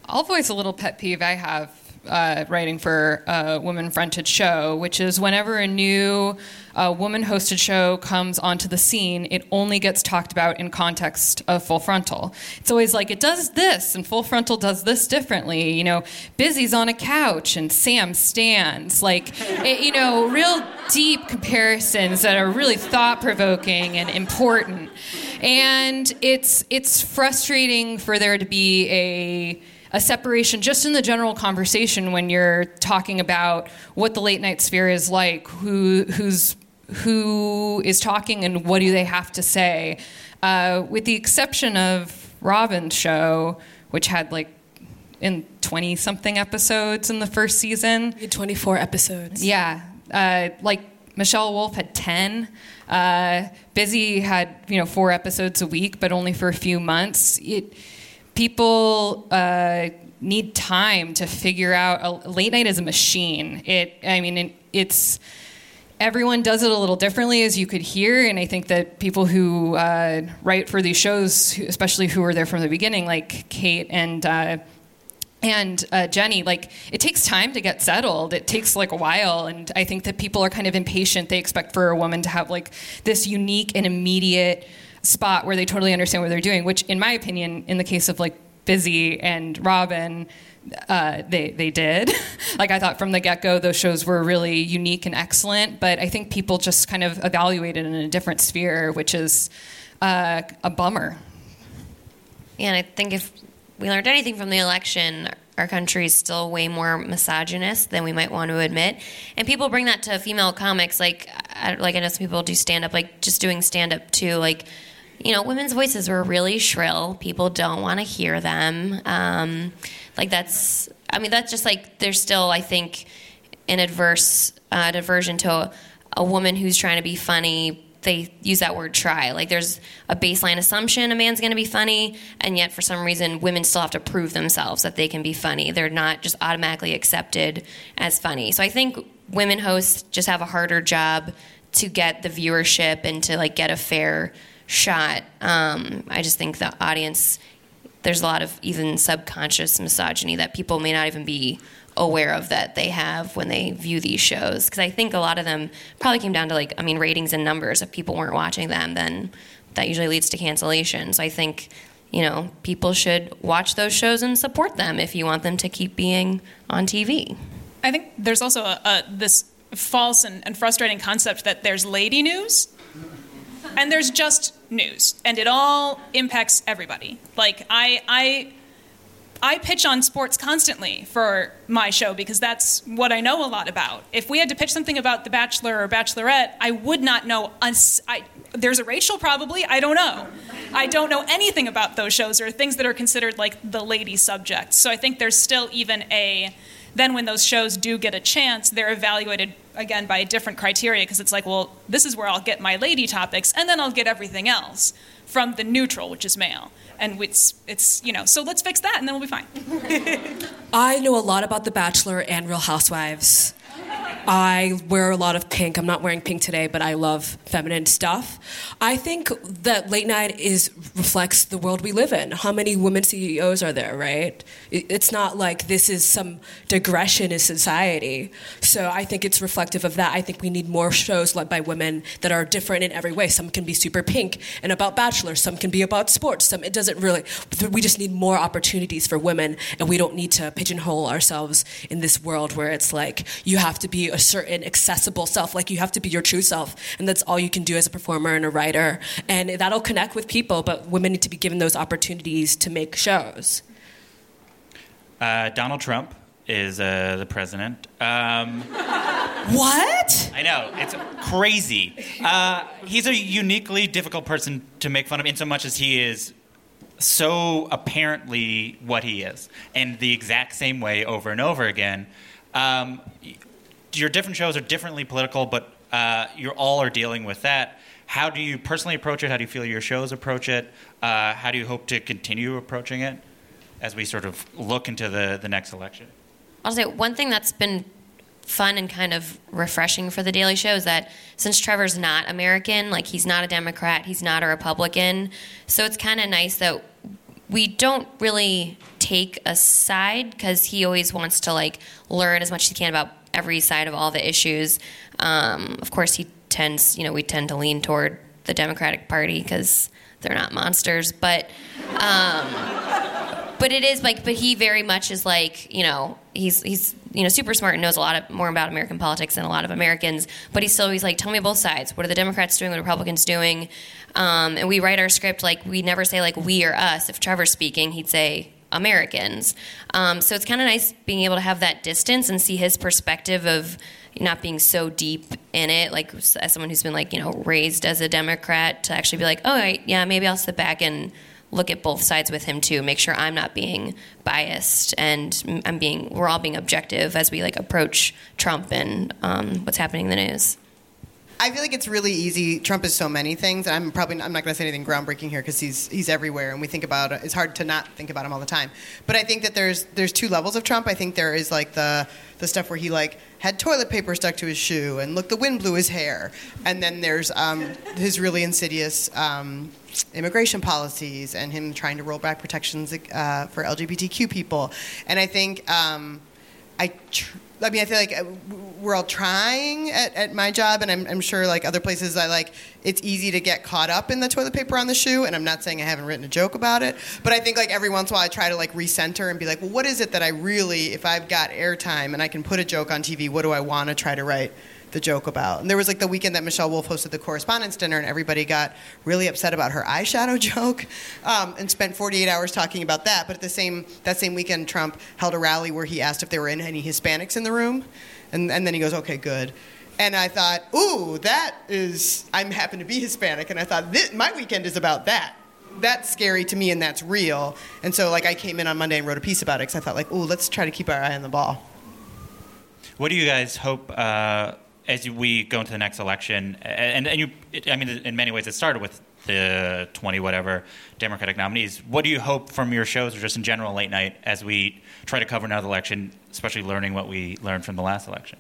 I'll voice a little pet peeve I have uh, writing for a woman fronted show, which is whenever a new uh, woman hosted show comes onto the scene, it only gets talked about in context of Full Frontal. It's always like, it does this, and Full Frontal does this differently. You know, Busy's on a couch and Sam stands. Like, it, you know, real deep comparisons that are really thought provoking and important. And it's, it's frustrating for there to be a a separation just in the general conversation when you're talking about what the late night sphere is like, who who's who is talking and what do they have to say. Uh, with the exception of Robin's show, which had like in 20 something episodes in the first season. 24 episodes. Yeah, uh, like Michelle Wolf had 10. Uh, Busy had you know four episodes a week, but only for a few months. It, people uh, need time to figure out. A, late night is a machine. It. I mean, it, it's everyone does it a little differently, as you could hear. And I think that people who uh, write for these shows, especially who were there from the beginning, like Kate and uh, and uh, Jenny, like it takes time to get settled. It takes like a while, and I think that people are kind of impatient. They expect for a woman to have like this unique and immediate spot where they totally understand what they're doing. Which, in my opinion, in the case of like Busy and Robin, uh, they they did. like I thought from the get go, those shows were really unique and excellent. But I think people just kind of evaluated in a different sphere, which is uh, a bummer. Yeah, and I think if we learned anything from the election, our country is still way more misogynist than we might want to admit. And people bring that to female comics, like I, like I know some people do stand up, like just doing stand up too, like. You know, women's voices were really shrill. People don't want to hear them. Um, like that's, I mean, that's just like there's still, I think, an adverse uh, aversion to a, a woman who's trying to be funny they use that word try. Like there's a baseline assumption a man's going to be funny, and yet for some reason women still have to prove themselves that they can be funny. They're not just automatically accepted as funny. So I think women hosts just have a harder job to get the viewership and to like get a fair shot. Um, I just think the audience there's a lot of even subconscious misogyny that people may not even be aware of that they have when they view these shows. Because i think a lot of them probably came down to like i mean ratings and numbers. If people weren't watching them then that usually leads to cancellation. So i think you know people should watch those shows and support them if you want them to keep being on tv I think there's also a, a, this false and, and frustrating concept that there's lady news and there's just news, and it all impacts everybody. Like I, I, I pitch on sports constantly for my show because that's what I know a lot about. If we had to pitch something about The Bachelor or Bachelorette, I would not know. Uns- I, there's a Rachel probably. I don't know. I don't know anything about those shows or things that are considered like the lady subjects. So I think there's still even a then when those shows do get a chance, they're evaluated again by a different criteria because it's like, well, this is where I'll get my lady topics, and then I'll get everything else from the neutral, which is male. And it's, it's you know, so let's fix that, and then we'll be fine. I know a lot about The Bachelor and Real Housewives. I wear a lot of pink. I'm not wearing pink today, but I love feminine stuff. I think that late night is reflects the world we live in. How many women CEOs are there, right? It's not like this is some digression in society. So I think it's reflective of that. I think we need more shows led by women that are different in every way. Some can be super pink and about bachelors. Some can be about sports. Some it doesn't really. We just need more opportunities for women, and we don't need to pigeonhole ourselves in this world where it's like you have to be a certain accessible self. Like you have to be your true self, and that's all you can do as a performer and a writer. And that'll connect with people, but women need to be given those opportunities to make shows. Uh, Donald Trump is uh, the president. Um, what? I know it's crazy. Uh, he's a uniquely difficult person to make fun of, in so much as he is so apparently what he is, and the exact same way over and over again. Um, your different shows are differently political, but uh, you all are dealing with that. How do you personally approach it? How do you feel your shows approach it? Uh, how do you hope to continue approaching it as we sort of look into the, the next election? I'll say one thing that's been fun and kind of refreshing for the Daily Show is that since Trevor's not American, like he's not a Democrat, he's not a Republican, so it's kind of nice that we don't really take a side because he always wants to like learn as much as he can about every side of all the issues. Um, of course, he tends, you know, we tend to lean toward the Democratic Party because they're not monsters, but. Um, but it is like, but he very much is like, you know, he's he's you know super smart and knows a lot of, more about American politics than a lot of Americans. But he's still he's like, tell me both sides. What are the Democrats doing? What are Republicans doing? Um, and we write our script like we never say like we or us. If Trevor's speaking, he'd say Americans. Um, so it's kind of nice being able to have that distance and see his perspective of not being so deep in it, like as someone who's been like you know raised as a Democrat, to actually be like, oh yeah, maybe I'll sit back and look at both sides with him too. Make sure I'm not being biased and I'm being we're all being objective as we like approach Trump and um, what's happening in the news. I feel like it's really easy. Trump is so many things. and I'm probably I'm not going to say anything groundbreaking here because he's he's everywhere, and we think about it's hard to not think about him all the time. But I think that there's there's two levels of Trump. I think there is like the the stuff where he like had toilet paper stuck to his shoe, and look, the wind blew his hair, and then there's um, his really insidious. Um, immigration policies and him trying to roll back protections uh, for LGBTQ people, and I think um, I tr- I mean, I feel like uh, we're all trying at, at my job, and I'm, I'm, sure like other places, I like it's easy to get caught up in the toilet paper on the shoe. And I'm not saying I haven't written a joke about it, but I think like every once in a while I try to like recenter and be like, well, what is it that I really, if I've got airtime and I can put a joke on TV, what do I want to try to write? The joke about. And there was like the weekend that Michelle Wolf hosted the correspondence dinner, and everybody got really upset about her eyeshadow joke, um, and spent 48 hours talking about that. But at the same that same weekend, Trump held a rally where he asked if there were any Hispanics in the room, and, and then he goes, "Okay, good." And I thought, "Ooh, that is." I'm happen to be Hispanic, and I thought my weekend is about that that's scary to me and that's real. And so like I came in on Monday and wrote a piece about it because I thought like, ooh, let's try to keep our eye on the ball. What do you guys hope uh, as we go into the next election, and, and you, I mean, in many ways, it started with the 20 whatever Democratic nominees. What do you hope from your shows or just in general late night as we try to cover another election, especially learning what we learned from the last election?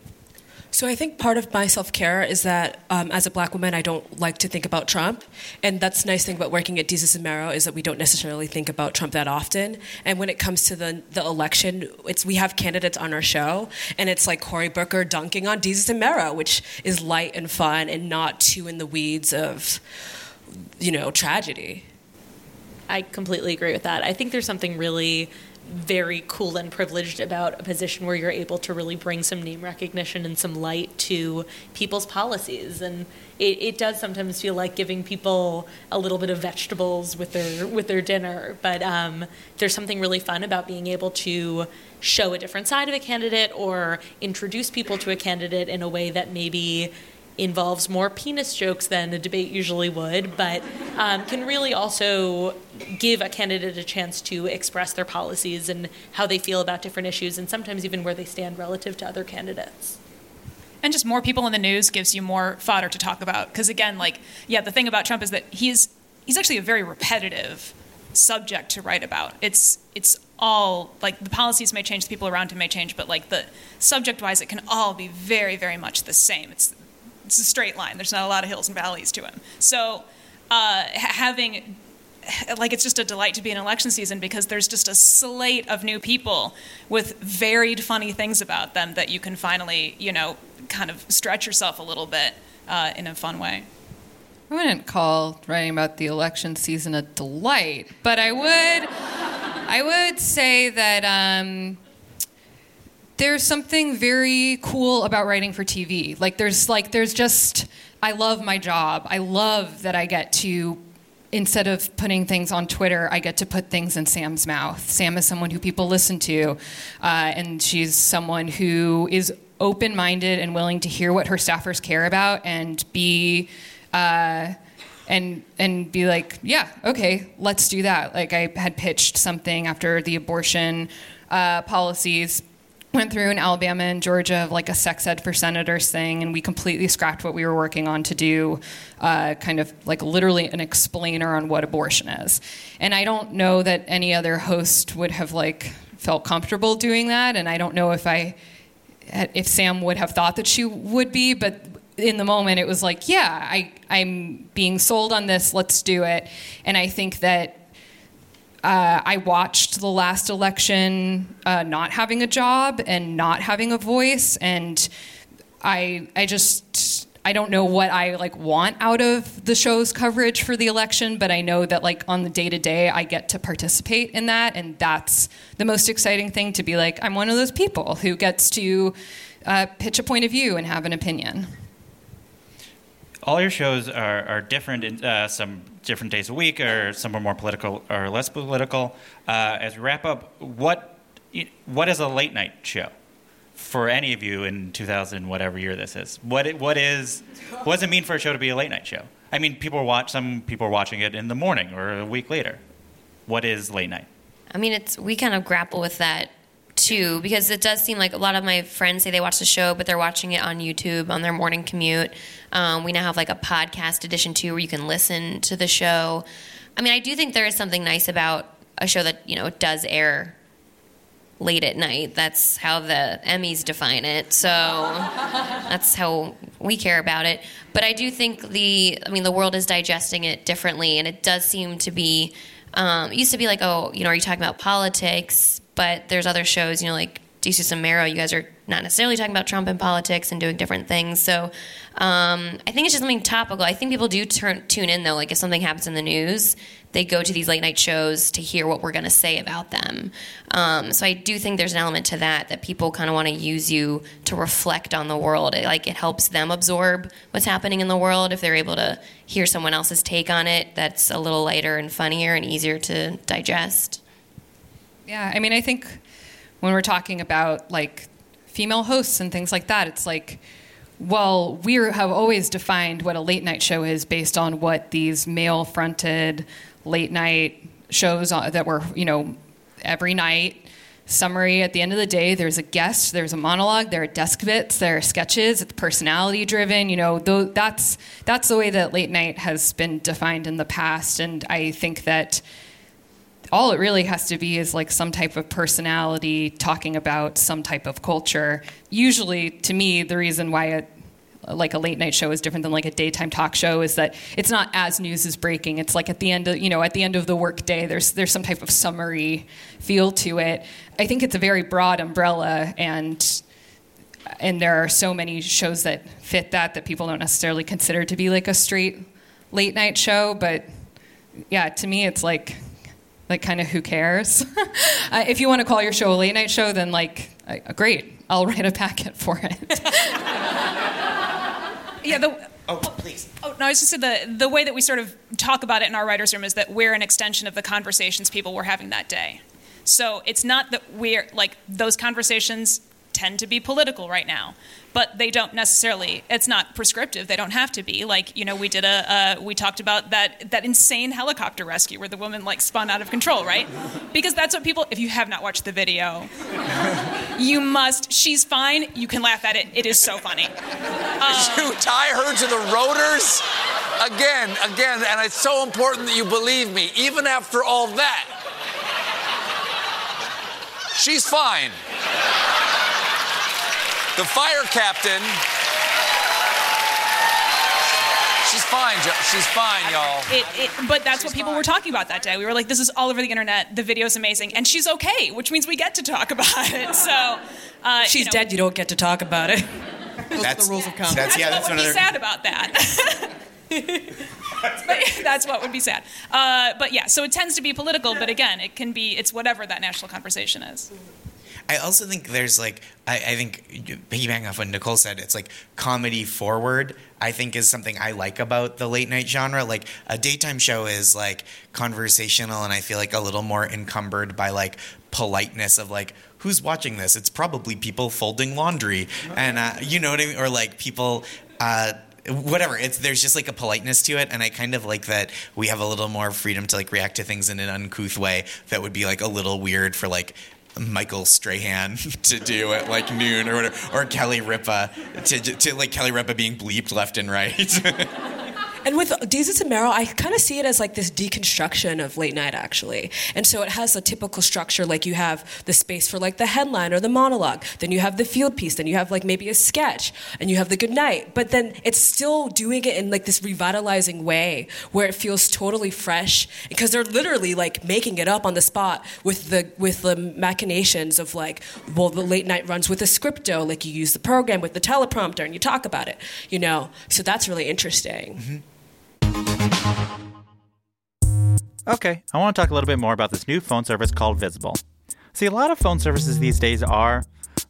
So I think part of my self care is that um, as a black woman, I don't like to think about Trump, and that's the nice thing about working at Desus and Mero is that we don't necessarily think about Trump that often. And when it comes to the the election, it's we have candidates on our show, and it's like Cory Booker dunking on Desus and Mero, which is light and fun and not too in the weeds of, you know, tragedy. I completely agree with that. I think there's something really very cool and privileged about a position where you're able to really bring some name recognition and some light to people's policies. And it, it does sometimes feel like giving people a little bit of vegetables with their with their dinner. But um, there's something really fun about being able to show a different side of a candidate or introduce people to a candidate in a way that maybe involves more penis jokes than a debate usually would, but um, can really also give a candidate a chance to express their policies and how they feel about different issues, and sometimes even where they stand relative to other candidates. And just more people in the news gives you more fodder to talk about. Because again, like, yeah, the thing about Trump is that he's he's actually a very repetitive subject to write about. It's it's all like the policies may change, the people around him may change, but like the subject wise, it can all be very, very much the same. It's it's a straight line. There's not a lot of hills and valleys to him. So uh, having like it's just a delight to be in election season because there's just a slate of new people with varied funny things about them that you can finally you know kind of stretch yourself a little bit uh, in a fun way i wouldn't call writing about the election season a delight but i would i would say that um, there's something very cool about writing for TV. Like there's like there's just I love my job. I love that I get to instead of putting things on Twitter, I get to put things in Sam's mouth. Sam is someone who people listen to, uh, and she's someone who is open minded and willing to hear what her staffers care about and be. Uh, and and be like, yeah, okay, let's do that. Like I had pitched something after the abortion uh, policies went through in Alabama and Georgia of like a sex ed for senators thing, and we completely scrapped what we were working on to do uh, kind of like literally an explainer on what abortion is. And I don't know that any other host would have like felt comfortable doing that, and I don't know if I if Sam would have thought that she would be, but in the moment it was like, yeah, I I'm being sold on this, let's do it. And I think that uh, I watched the last election uh, not having a job and not having a voice, and I I just I don't know what I like want out of the show's coverage for the election, but I know that like on the day to day I get to participate in that, and that's the most exciting thing to be like I'm one of those people who gets to uh, pitch a point of view and have an opinion all your shows are, are different in uh, some different days a week, or some are more political or less political. Uh, as we wrap up, what what is a late night show for any of you in 2000 whatever year this is? What what is what does it mean for a show to be a late night show? I mean, people watch some people are watching it in the morning or a week later. what is late night? I mean, it's we kind of grapple with that too because it does seem like a lot of my friends say they watch the show, but they're watching it on YouTube on their morning commute. Um, we now have like a podcast edition too, where you can listen to the show. I mean, I do think there is something nice about a show that you know does air late at night. That's how the Emmys define it. So that's how we care about it. But I do think the, I mean, the world is digesting it differently, and it does seem to be. Um, it used to be like, oh, you know, are you talking about politics? But there's other shows, you know, like Desus and Mero. You guys are not necessarily talking about Trump and politics and doing different things. So um, I think it's just something topical. I think people do turn, tune in though. Like if something happens in the news, they go to these late night shows to hear what we're going to say about them. Um, so I do think there's an element to that that people kind of want to use you to reflect on the world. It, like it helps them absorb what's happening in the world if they're able to hear someone else's take on it. That's a little lighter and funnier and easier to digest. Yeah, I mean, I think when we're talking about like female hosts and things like that, it's like, well, we have always defined what a late night show is based on what these male fronted late night shows that were, you know, every night. Summary at the end of the day, there's a guest, there's a monologue, there are desk bits, there are sketches, it's personality driven. You know, that's, that's the way that late night has been defined in the past. And I think that all it really has to be is like some type of personality talking about some type of culture. Usually, to me, the reason why it like a late night show is different than like a daytime talk show is that it's not as news is breaking. It's like at the end of you know at the end of the workday, there's there's some type of summary feel to it. I think it's a very broad umbrella and and there are so many shows that fit that that people don't necessarily consider to be like a straight late night show, but yeah, to me it's like like kind of who cares uh, if you want to call your show a late night show then like uh, great i'll write a packet for it yeah the Oh, please. Oh, no, I was just saying the, the way that we sort of talk about it in our writer's room is that we're an extension of the conversations people were having that day. So it's not that we're, like, those conversations tend to be political right now but they don't necessarily it's not prescriptive. They don't have to be. Like you know we did a uh, we talked about that that insane helicopter rescue where the woman like spun out of control right? Because that's what people if you have not watched the video you must she's fine. You can laugh at it. It is so funny. Uh, you tie her to the rotors? Again again and it's so important that you believe me. Even after all that she's fine the fire captain. She's fine. She's fine, y'all. It, it, but that's she's what people fine. were talking about that day. We were like, "This is all over the internet. The video's amazing, and she's okay," which means we get to talk about it. So uh, she's you know, dead. You don't get to talk about it. Those that's the rules of comedy. That's, yeah, that's what would be sad about that. that's what would be sad. Uh, but yeah, so it tends to be political. But again, it can be. It's whatever that national conversation is. I also think there's like I, I, think piggybacking off what Nicole said, it's like comedy forward. I think is something I like about the late night genre. Like a daytime show is like conversational, and I feel like a little more encumbered by like politeness of like who's watching this. It's probably people folding laundry, and uh, you know what I mean, or like people. Uh, whatever it's there's just like a politeness to it and i kind of like that we have a little more freedom to like react to things in an uncouth way that would be like a little weird for like Michael Strahan to do at like noon or whatever, or Kelly Ripa to, to like Kelly Ripa being bleeped left and right. And with Desus and Mero, I kind of see it as like this deconstruction of late night, actually. And so it has a typical structure, like you have the space for like the headline or the monologue, then you have the field piece, then you have like maybe a sketch, and you have the good night. But then it's still doing it in like this revitalizing way where it feels totally fresh because they're literally like making it up on the spot with the with the machinations of like, well, the late night runs with a scripto, like you use the program with the teleprompter and you talk about it, you know. So that's really interesting. Mm-hmm. Okay, I want to talk a little bit more about this new phone service called Visible. See, a lot of phone services these days are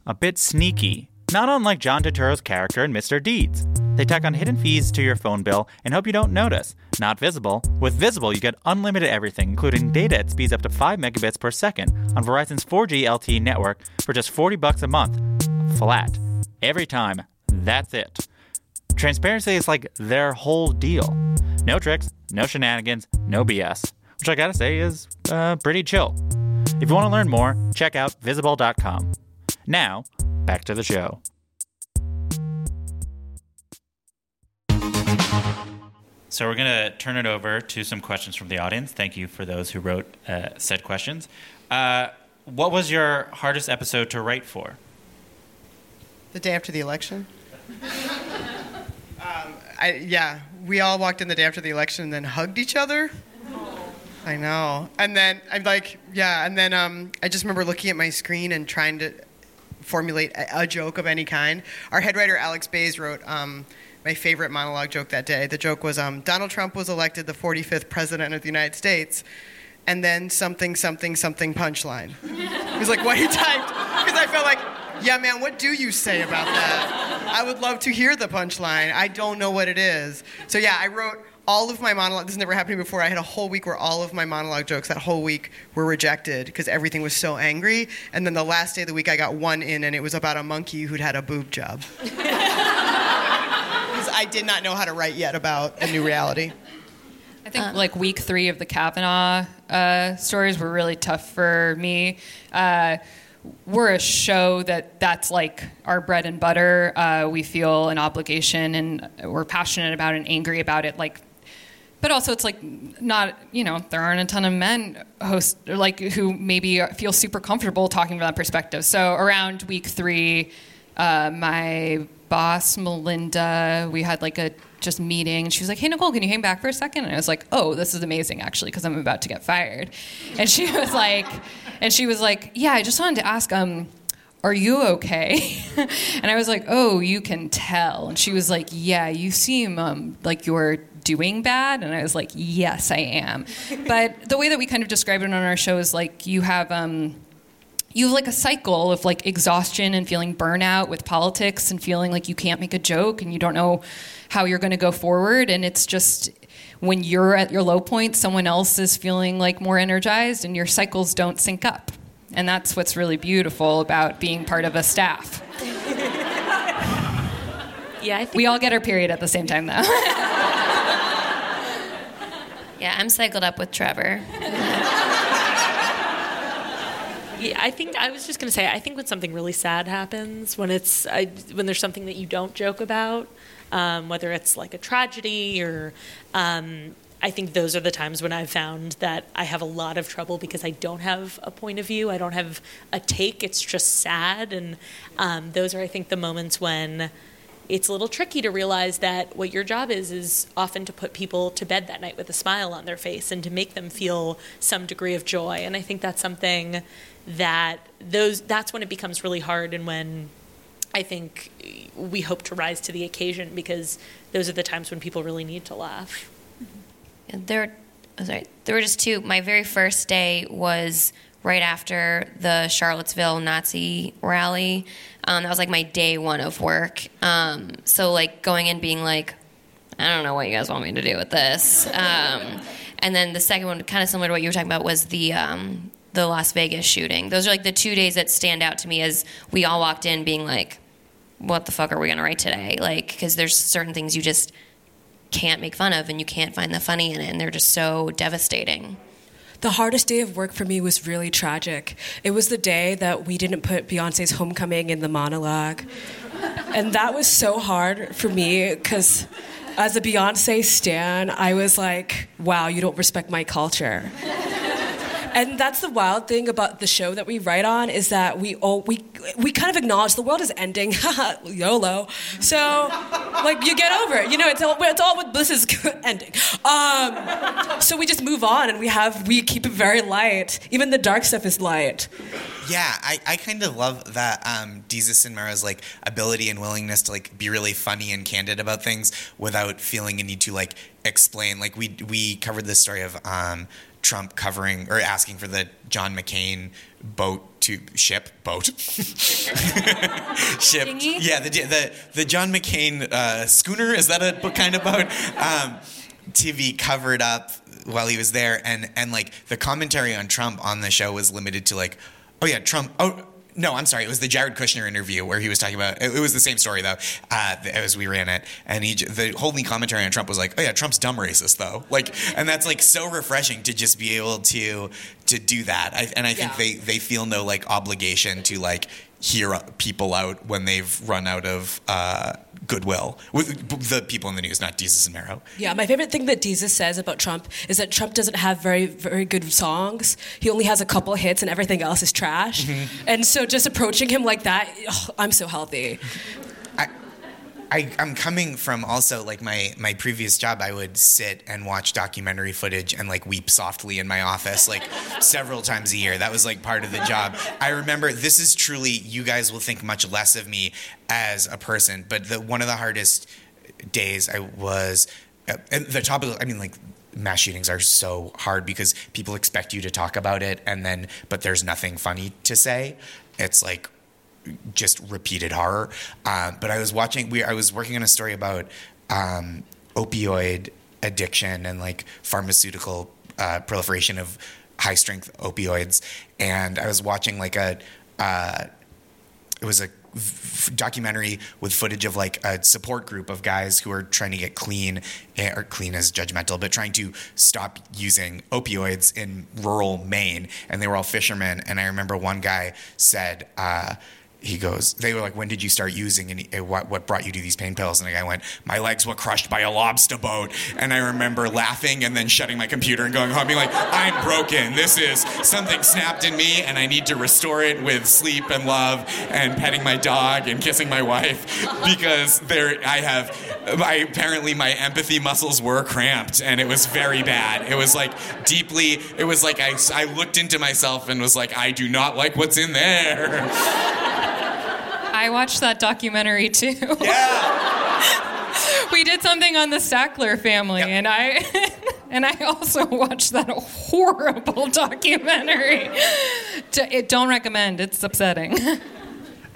a bit sneaky, not unlike John Turturro's character in Mr. Deeds. They tack on hidden fees to your phone bill and hope you don't notice. Not visible. With Visible, you get unlimited everything, including data at speeds up to 5 megabits per second on Verizon's 4G LTE network for just 40 bucks a month. Flat. Every time. That's it. Transparency is like their whole deal. No tricks, no shenanigans, no BS. which I gotta say is uh, pretty chill. If you want to learn more, check out visible.com. Now, back to the show. So we're going to turn it over to some questions from the audience. Thank you for those who wrote uh, said questions. Uh, what was your hardest episode to write for? The day after the election. I, yeah, we all walked in the day after the election and then hugged each other. I know. And then I'm like, yeah. And then um, I just remember looking at my screen and trying to formulate a, a joke of any kind. Our head writer Alex Baze wrote um, my favorite monologue joke that day. The joke was um, Donald Trump was elected the 45th president of the United States, and then something, something, something punchline. He was like, what he typed, because I felt like, yeah, man, what do you say about that? I would love to hear the punchline. I don't know what it is. So yeah, I wrote all of my monologue. This has never happened before. I had a whole week where all of my monologue jokes that whole week were rejected because everything was so angry. And then the last day of the week, I got one in, and it was about a monkey who'd had a boob job. Because I did not know how to write yet about a new reality. I think like week three of the Kavanaugh uh, stories were really tough for me. Uh, we're a show that that's like our bread and butter. Uh, we feel an obligation and we're passionate about and angry about it. Like, but also it's like not you know there aren't a ton of men host like who maybe feel super comfortable talking from that perspective. So around week three, uh, my boss Melinda, we had like a just meeting. And she was like, "Hey Nicole, can you hang back for a second? And I was like, "Oh, this is amazing actually because I'm about to get fired." And she was like, and she was like, "Yeah, I just wanted to ask um are you okay?" and I was like, "Oh, you can tell." And she was like, "Yeah, you seem um, like you're doing bad." And I was like, "Yes, I am." But the way that we kind of describe it on our show is like you have um you have like a cycle of like exhaustion and feeling burnout with politics and feeling like you can't make a joke and you don't know how you're going to go forward. And it's just when you're at your low point someone else is feeling like more energized and your cycles don't sync up. And that's what's really beautiful about being part of a staff. Yeah, I think we all get our period at the same time though. Yeah, I'm cycled up with Trevor. I think I was just going to say I think when something really sad happens, when it's I, when there's something that you don't joke about, um, whether it's like a tragedy or. Um, I think those are the times when I've found that I have a lot of trouble because I don't have a point of view. I don't have a take. It's just sad. And um, those are, I think, the moments when it's a little tricky to realize that what your job is is often to put people to bed that night with a smile on their face and to make them feel some degree of joy. And I think that's something that those that's when it becomes really hard and when I think we hope to rise to the occasion because those are the times when people really need to laugh. There, oh, sorry, there were just two. My very first day was right after the Charlottesville Nazi rally. Um, that was like my day one of work. Um, so like going in being like, I don't know what you guys want me to do with this. Um, and then the second one, kind of similar to what you were talking about, was the um, the Las Vegas shooting. Those are like the two days that stand out to me as we all walked in being like, what the fuck are we gonna write today? Like, because there's certain things you just can't make fun of and you can't find the funny in it, and they're just so devastating. The hardest day of work for me was really tragic. It was the day that we didn't put Beyonce's Homecoming in the monologue. And that was so hard for me because as a Beyonce stan, I was like, wow, you don't respect my culture. And that's the wild thing about the show that we write on is that we all, we we kind of acknowledge the world is ending, YOLO. So, like you get over it. You know, it's all it's all what bliss is ending. Um, so we just move on and we have we keep it very light. Even the dark stuff is light. Yeah, I, I kind of love that um, Desus and Mero's like ability and willingness to like be really funny and candid about things without feeling a need to like explain. Like we we covered this story of um, Trump covering or asking for the John McCain boat to ship boat. Ship. Yeah the the the John McCain uh, schooner is that a kind of boat? Um, to be covered up while he was there and and like the commentary on Trump on the show was limited to like oh yeah Trump oh no, I'm sorry. It was the Jared Kushner interview where he was talking about. It, it was the same story though, uh, as we ran it, and he the whole commentary on Trump was like, "Oh yeah, Trump's dumb racist though." Like, and that's like so refreshing to just be able to to do that. I, and I think Yeah. they they feel no like obligation to like hear people out when they've run out of uh, goodwill with the people in the news, not Desus and Mero. Yeah, my favorite thing that Desus says about Trump is that Trump doesn't have very, very good songs. He only has a couple hits and everything else is trash. And so just approaching him like that, ugh, I'm so healthy. I, I'm coming from also like my my previous job. I would sit and watch documentary footage and like weep softly in my office like several times a year. That was like part of the job. I remember this is truly you guys will think much less of me as a person, but the one of the hardest days I was uh, and the topic. I mean like mass shootings are so hard because people expect you to talk about it and then but there's nothing funny to say. It's like just repeated horror. Um, but I was watching. We I was working on a story about um, opioid addiction and like pharmaceutical uh, proliferation of high strength opioids, and I was watching like a. Uh, it was a documentary with footage of like a support group of guys who are trying to get clean eh, or clean is judgmental but trying to stop using opioids in rural maine and they were all fishermen and i remember one guy said uh, he goes they were like when did you start using and eh, what, what brought you to these pain pills? And the guy went my legs were crushed by a lobster boat. And i remember laughing and then shutting my computer and going home being like i'm broken. This is something snapped in me and i need to restore it with sleep and love and petting my dog and kissing my wife because there i have I, apparently my empathy muscles were cramped and it was very bad. It was like deeply it was like I, I looked into myself and was like i do not like what's in there I watched that documentary too. yeah we did something on the Sackler family, Yep. and I and I also watched that horrible documentary. It, don't recommend. It's upsetting.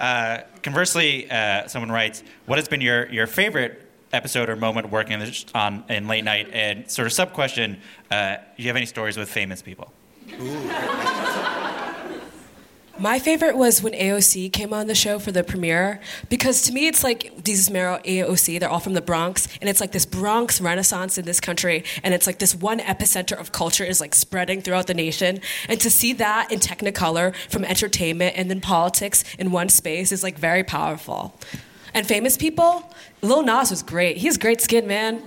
Conversely, uh, someone writes, "What has been your, your favorite episode or moment working in this- on in late night?" And sort of sub question: uh, Do you have any stories with famous people? My favorite was when AOC came on the show for the premiere because to me it's like Desus Mero, AOC, they're all from the Bronx, and it's like this Bronx renaissance in this country, and it's like this one epicenter of culture is like spreading throughout the nation, and to see that in Technicolor from entertainment and then politics in one space is like very powerful. And famous people, Lil Nas was great. He's great skin, man.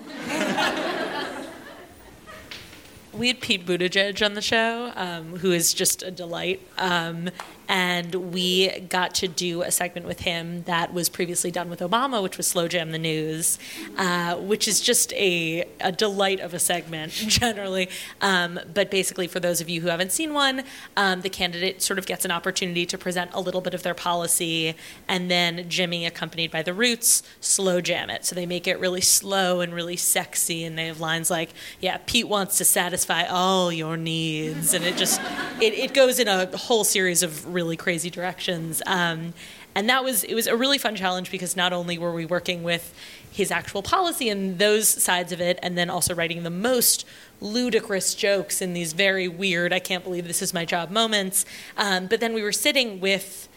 we had Pete Buttigieg on the show, um, who is just a delight. Um, and we got to do a segment with him that was previously done with Obama, which was Slow Jam the News, uh, which is just a, a delight of a segment generally. Um, but basically, for those of you who haven't seen one, um, the candidate sort of gets an opportunity to present a little bit of their policy, and then Jimmy, accompanied by the Roots, slow jam it. So they make it really slow and really sexy, and they have lines like, "Yeah, Pete wants to satisfy all your needs," and it just it, it goes in a whole series of really crazy directions. Um, and that was it was a really fun challenge because not only were we working with his actual policy and those sides of it, and then also writing the most ludicrous jokes in these very weird, I can't believe this is my job moments. Um, but then we were sitting with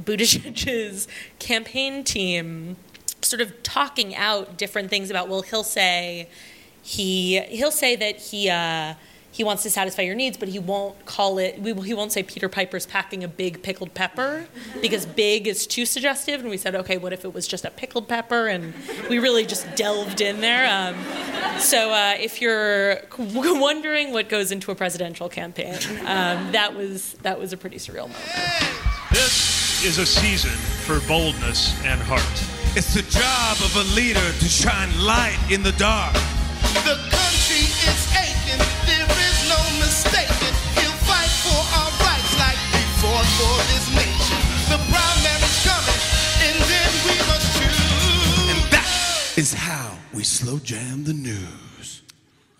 Buttigieg's campaign team, sort of talking out different things about. Well, he'll say he he'll say that he. Uh, he wants to satisfy your needs, but he won't call it. We, he won't say Peter Piper's packing a big pickled pepper because big is too suggestive. And we said, okay, what if it was just a pickled pepper? And we really just delved in there. Um, so uh, if you're wondering what goes into a presidential campaign, um, that was that was a pretty surreal moment. This is a season for boldness and heart. It's the job of a leader to shine light in the dark. The country is aching, is how we slow jam the news.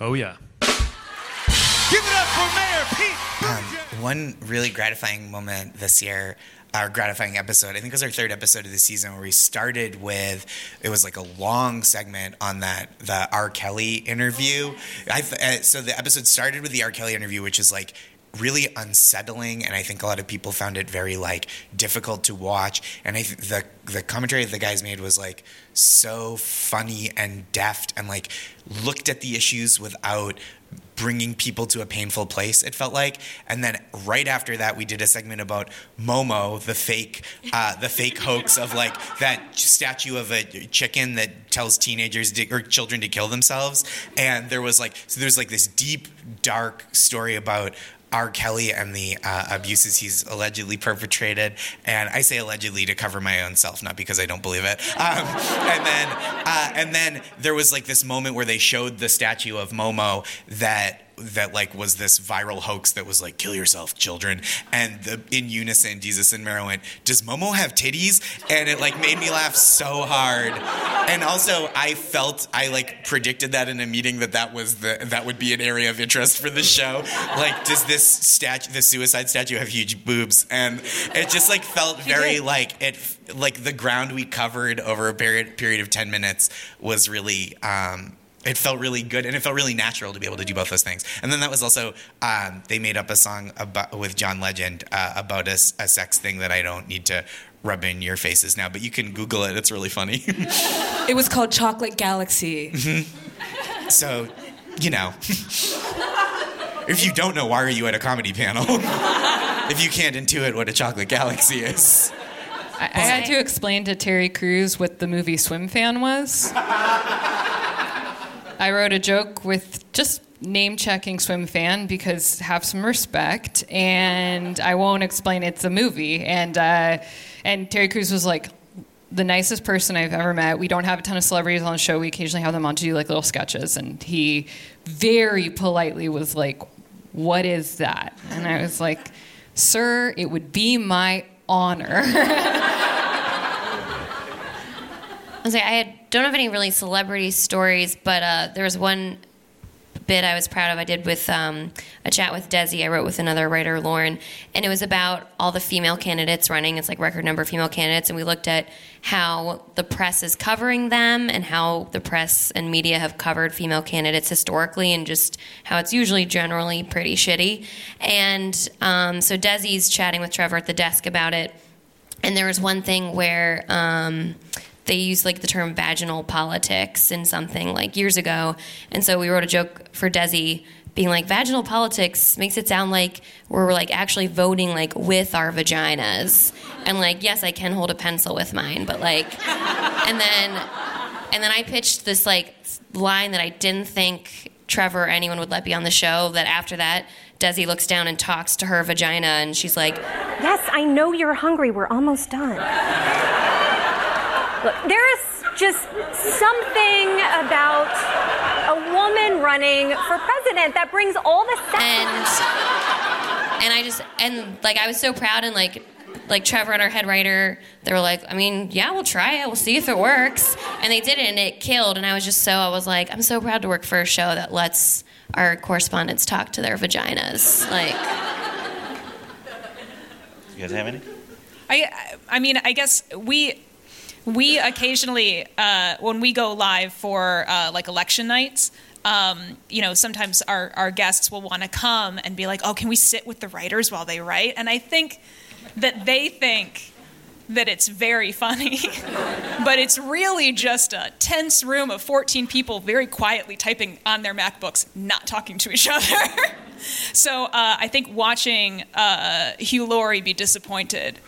Oh, yeah. Give it up for Mayor Pete Um, one really gratifying moment this year, our gratifying episode, I think it was our third episode of the season where we started with, it was like a long segment on that, the R. Kelly interview. I, th- uh, so the episode started with the R. Kelly interview, which is like, really unsettling, and I think a lot of people found it very like difficult to watch. And I think the the commentary the guys made was like so funny and deft, and like looked at the issues without bringing people to a painful place it felt like and then right after that we did a segment about momo the fake uh, the fake hoax of like that statue of a chicken that tells teenagers to, or children to kill themselves and there was like so there's like this deep dark story about R. Kelly and the uh, abuses he's allegedly perpetrated, and I say allegedly to cover my own self, not because I don't believe it. Um, and then, uh, and then there was like this moment where they showed the statue of Momo that that like was this viral hoax that was like kill yourself children. And the in unison Desus and Mero went does momo have titties? And it like made me laugh so hard. And also i felt i like predicted that in a meeting that that was the that would be an area of interest for the show. Like does this statue the suicide statue have huge boobs? And it just like felt very like it like the ground we covered over a period period of 10 minutes was really um it felt really good and it felt really natural to be able to do both those things. And then that was also um, they made up a song about, with John Legend uh, about a, a, sex thing that I don't need to rub in your faces now, but you can Google it. It's really funny. it was called Chocolate Galaxy. Mm-hmm. So, you know, if you don't know, why are you at a comedy panel? if you can't intuit what a chocolate galaxy is. I, I had to explain to Terry Crews what the movie Swimfan was. I wrote a joke with just name checking Swimfan because have some respect, and I won't explain it's a movie. And uh, and Terry Crews was like the nicest person I've ever met. We don't have a ton of celebrities on the show. We occasionally have them on to do like little sketches, and he very politely was like, "What is that?" And I was like, "Sir, it would be my honor." I was like, I had, don't have any really celebrity stories, but uh, there was one bit I was proud of. I did with um, a chat with Desi. I wrote with another writer, Lauren, and it was about all the female candidates running. It's like record number of female candidates, and we looked at how the press is covering them and how the press and media have covered female candidates historically, and just how it's usually generally pretty shitty. And um, so Desi's chatting with Trevor at the desk about it, and there was one thing where. Um, they used like the term vaginal politics in something like years ago. And so we wrote a joke for Desi being like vaginal politics makes it sound like we're like actually voting like with our vaginas. And like yes, I can hold a pencil with mine, but like and then and then I pitched this like line that I didn't think Trevor or anyone would let be on the show that after that Desi looks down and talks to her vagina and she's like, "Yes, I know you're hungry. We're almost done." Look, there is just something about a woman running for president that brings all the and and I just and like I was so proud and like like Trevor and our head writer, they were like, I mean, yeah, we'll try it. We'll see if it works. And they did it and it killed. And I was just so, I was like, I'm so proud to work for a show that lets our correspondents talk to their vaginas. Like, you guys have any? I, I mean, I guess we we occasionally, uh, when we go live for uh, like election nights, um, you know, sometimes our, our guests will want to come and be like, oh, can we sit with the writers while they write? And I think that they think that it's very funny, but it's really just a tense room of 14 people very quietly typing on their MacBooks, not talking to each other. so uh, I think watching uh, Hugh Laurie be disappointed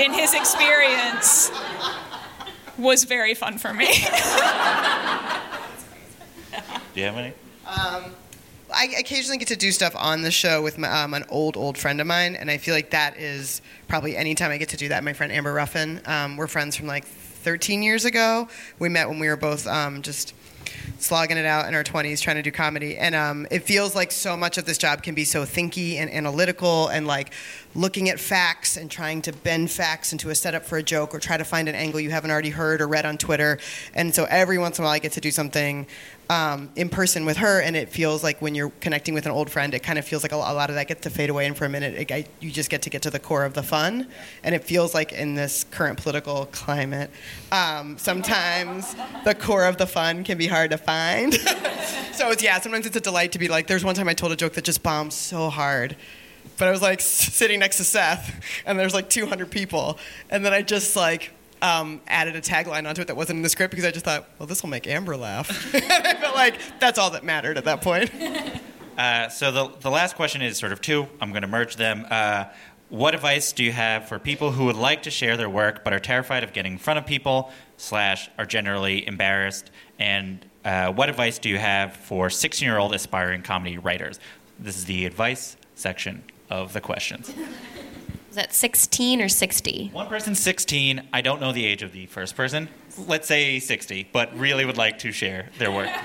in his experience was very fun for me. Do you have any? Um, I occasionally get to do stuff on the show with my, um, an old, old friend of mine, and I feel like that is probably anytime I get to do that. My friend Amber Ruffin, um, we're friends from like 13 years ago. We met when we were both um, just slogging it out in our 20s trying to do comedy. And um, it feels like so much of this job can be so thinky and analytical and like looking at facts and trying to bend facts into a setup for a joke or try to find an angle you haven't already heard or read on twitter. And so every once in a while i get to do something um, in person with her, and it feels like when you're connecting with an old friend, it kind of feels like a, lot of that gets to fade away, and for a minute, it, I, you just get to get to the core of the fun. And it feels like in this current political climate, um, sometimes the core of the fun can be hard to find. so it's yeah, sometimes it's a delight to be like. There's one time I told a joke that just bombed so hard. but I was like sitting next to Seth, and there's like 200 people, and then I just like um, added a tagline onto it that wasn't in the script because I just thought, well, this will make Amber laugh. and I felt like that's all that mattered at that point. Uh, so the the last question is sort of two. I'm going to merge them. Uh, what advice do you have for people who would like to share their work but are terrified of getting in front of people slash are generally embarrassed? And uh, what advice do you have for 16 year old aspiring comedy writers? This is the advice section of the questions. Is that 16 or 60? One person's 16. I don't know the age of the first person. Let's say 60, but really would like to share their work.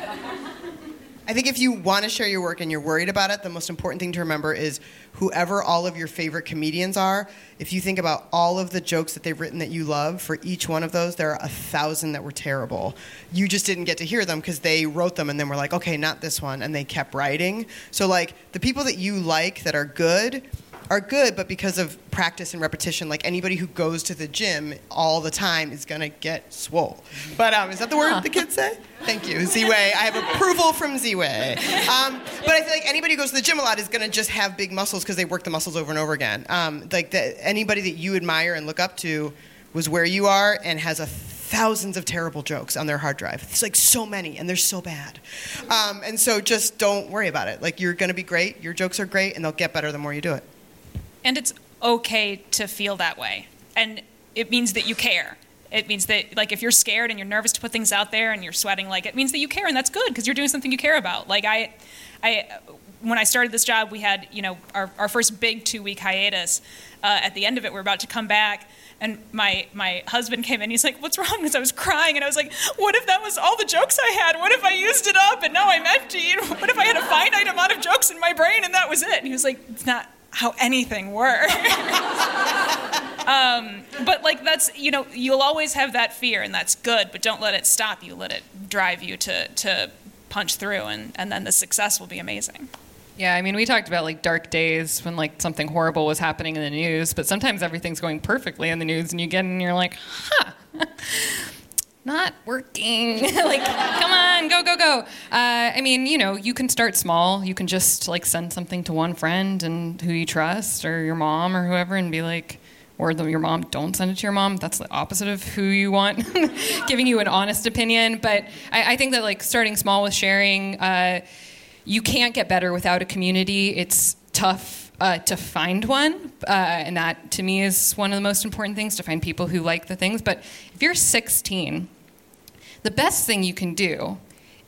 I think if you want to share your work and you're worried about it, the most important thing to remember is whoever all of your favorite comedians are, if you think about all of the jokes that they've written that you love, for each one of those, there are a thousand that were terrible. You just didn't get to hear them because they wrote them and then were like, okay, not this one, and they kept writing. So, like, the people that you like that are good, are good, but because of practice and repetition, like anybody who goes to the gym all the time is gonna get swole. But um, is that the word the kids say? Thank you, Ziwe. I have approval from Ziwe. Um, but I feel like anybody who goes to the gym a lot is gonna just have big muscles because they work the muscles over and over again. Um, like the, anybody that you admire and look up to was where you are and has a thousands of terrible jokes on their hard drive. It's like so many, and they're so bad. Um, and so just don't worry about it. Like you're gonna be great. Your jokes are great, and they'll get better the more you do it. And it's okay to feel that way. And it means that you care. It means that, like, if you're scared and you're nervous to put things out there and you're sweating, like, it means that you care, and that's good because you're doing something you care about. Like, I, I, when I started this job, we had, you know, our, our first big two week hiatus. Uh, at the end of it, we're about to come back, and my my husband came in. He's like, "What's wrong?" Because I was crying, and I was like, "What if that was all the jokes I had? What if I used it up and now I'm empty? What if I had a finite amount of jokes in my brain and that was it?" And he was like, "It's not." How anything works. um, but like that's you know you'll always have that fear and that's good, but don't let it stop you. Let it drive you to to punch through, and and then the success will be amazing. Yeah, I mean, we talked about like dark days when like something horrible was happening in the news, but sometimes everything's going perfectly in the news, and you get in and you're like, huh. Not working. like, come on, go, go, go. Uh, I mean, you know, you can start small. You can just like send something to one friend and who you trust, or your mom, or whoever, and be like, or the, your mom, don't send it to your mom. That's the opposite of who you want, giving you an honest opinion. But I, I think that like starting small with sharing. Uh, you can't get better without a community. It's tough uh, to find one, uh, and that to me is one of the most important things to find people who like the things. But if you're 16, the best thing you can do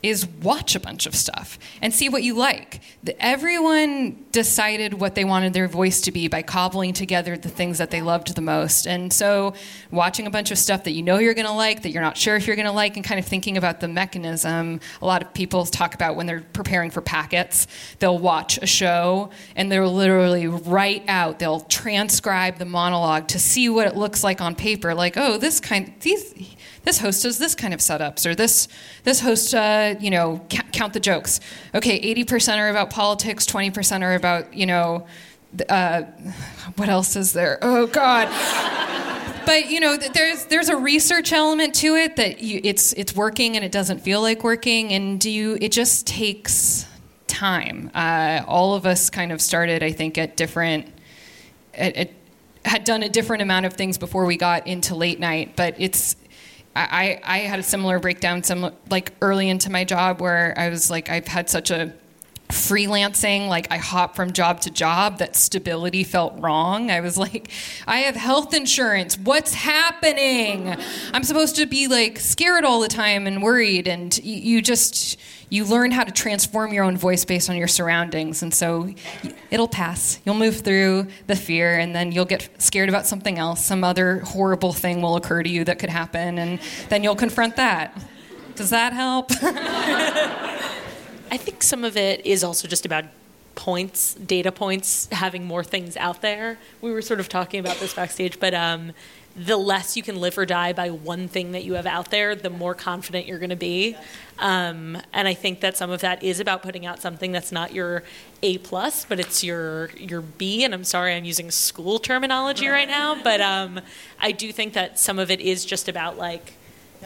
is watch a bunch of stuff and see what you like. The, everyone decided what they wanted their voice to be by cobbling together the things that they loved the most. And so, watching a bunch of stuff that you know you're going to like, that you're not sure if you're going to like, and kind of thinking about the mechanism. A lot of people talk about when they're preparing for packets, they'll watch a show and they'll literally write out, they'll transcribe the monologue to see what it looks like on paper. Like, oh, this kind, these this host does this kind of setups or this this host uh, you know ca- count the jokes. Okay 80% are about politics 20% are about you know uh, what else is there? Oh god. But you know there's there's a research element to it that you, it's it's working and it doesn't feel like working and do you it just takes time. Uh, all of us kind of started i think at different at, at, had done a different amount of things before we got into late night but it's I, I had a similar breakdown, some like early into my job where I was like, I've had such a freelancing, like I hop from job to job, that stability felt wrong. I was like, I have health insurance. What's happening? I'm supposed to be like scared all the time and worried. And you, you just, you learn how to transform your own voice based on your surroundings. And so it'll pass. You'll move through the fear and then you'll get scared about something else. Some other horrible thing will occur to you that could happen. And then you'll confront that. Does that help? I think some of it is also just about points, data points, having more things out there. We were sort of talking about this backstage, but um, the less you can live or die by one thing that you have out there, the more confident you're going to be. Um, and I think that some of that is about putting out something that's not your A plus, but it's your your B. And I'm sorry, I'm using school terminology right now, but um, I do think that some of it is just about like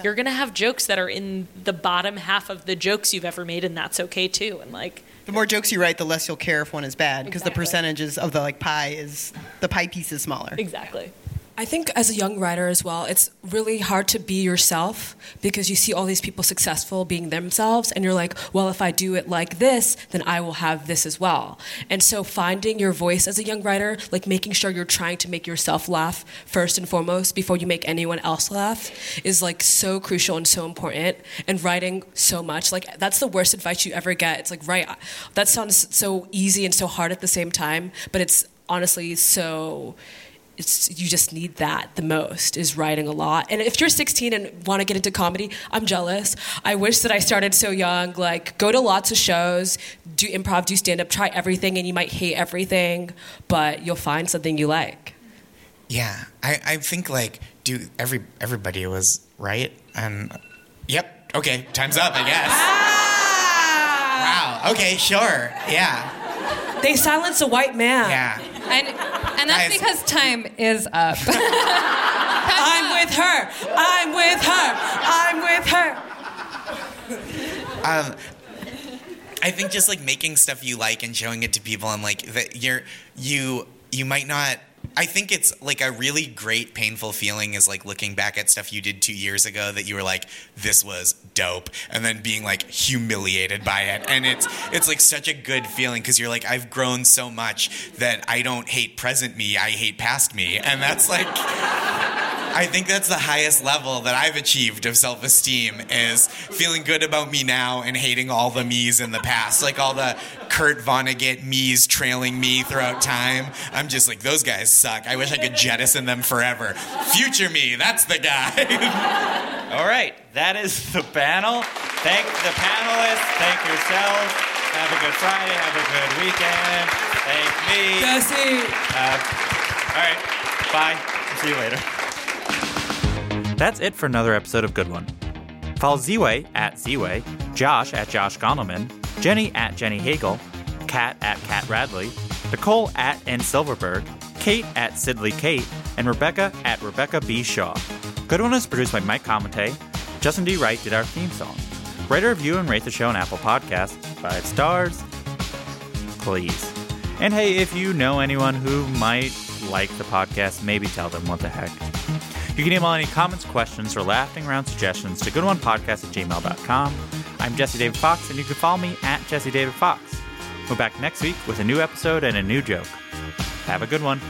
You're going to have jokes that are in the bottom half of the jokes you've ever made, and that's okay too. And like, The more jokes you write, the less you'll care if one is bad because the Exactly. percentages of the like pie is the pie piece is smaller. Exactly. I think as a young writer as well, it's really hard to be yourself because you see all these people successful being themselves, and you're like, well, if I do it like this, then I will have this as well. And so finding your voice as a young writer, like making sure you're trying to make yourself laugh first and foremost before you make anyone else laugh, is like so crucial and so important. And writing so much, like that's the worst advice you ever get. It's like, right, that sounds so easy and so hard at the same time, but it's honestly so you just need that the most is writing a lot and if you're 16 and want to get into comedy i'm jealous i wish that i started so young like go to lots of shows do improv do stand up try everything and you might hate everything but you'll find something you like Yeah, I, I think like do every everybody was right and yep. Okay, time's up. I guess. Ah! Wow. Okay, sure. Yeah. they silence a white man Yeah. And and that's Guys. because time is up. i'm with her i'm with her i'm with her Um, I think just like making stuff you like and showing it to people and like that you're you you might not. I think it's like a really great painful feeling is like looking back at stuff you did two years ago that you were like this was dope and then being like humiliated by it. And it's it's like such a good feeling because you're like I've grown so much that I don't hate present me I hate past me. And that's like I think that's the highest level that I've achieved of self esteem is feeling good about me now and hating all the me's in the past. Like all the Kurt Vonnegut me's trailing me throughout time. I'm just like, those guys suck. I wish I could jettison them forever. Future me, that's the guy. All right, that is the panel. Thank the panelists. Thank yourselves. Have a good Friday. Have a good weekend. Thank me. Jesse. Uh, all right, bye. See you later. That's it for another episode of Good One. Follow Ziwe at Ziwe, Josh at Josh Gondelman, Jenny at Jenny Hagel, Kat at Kat Radley, Nicole at N Silverberg, Kate at Sidley Kate, and Rebecca at Rebecca B. Shaw. Good One is produced by Mike Comite. Justin D. Wright did our theme song. Write a review and rate the show on Apple Podcasts. Five stars. Please. And hey, if you know anyone who might like the podcast, maybe tell them what the heck. You can email any comments, questions, or laughing around suggestions to goodonepodcast at gmail.com. I'm Jesse David Fox, and you can follow me at Jesse David Fox. We're back next week with a new episode and a new joke. Have a good one.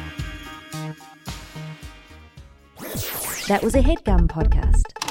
That was a headgum podcast.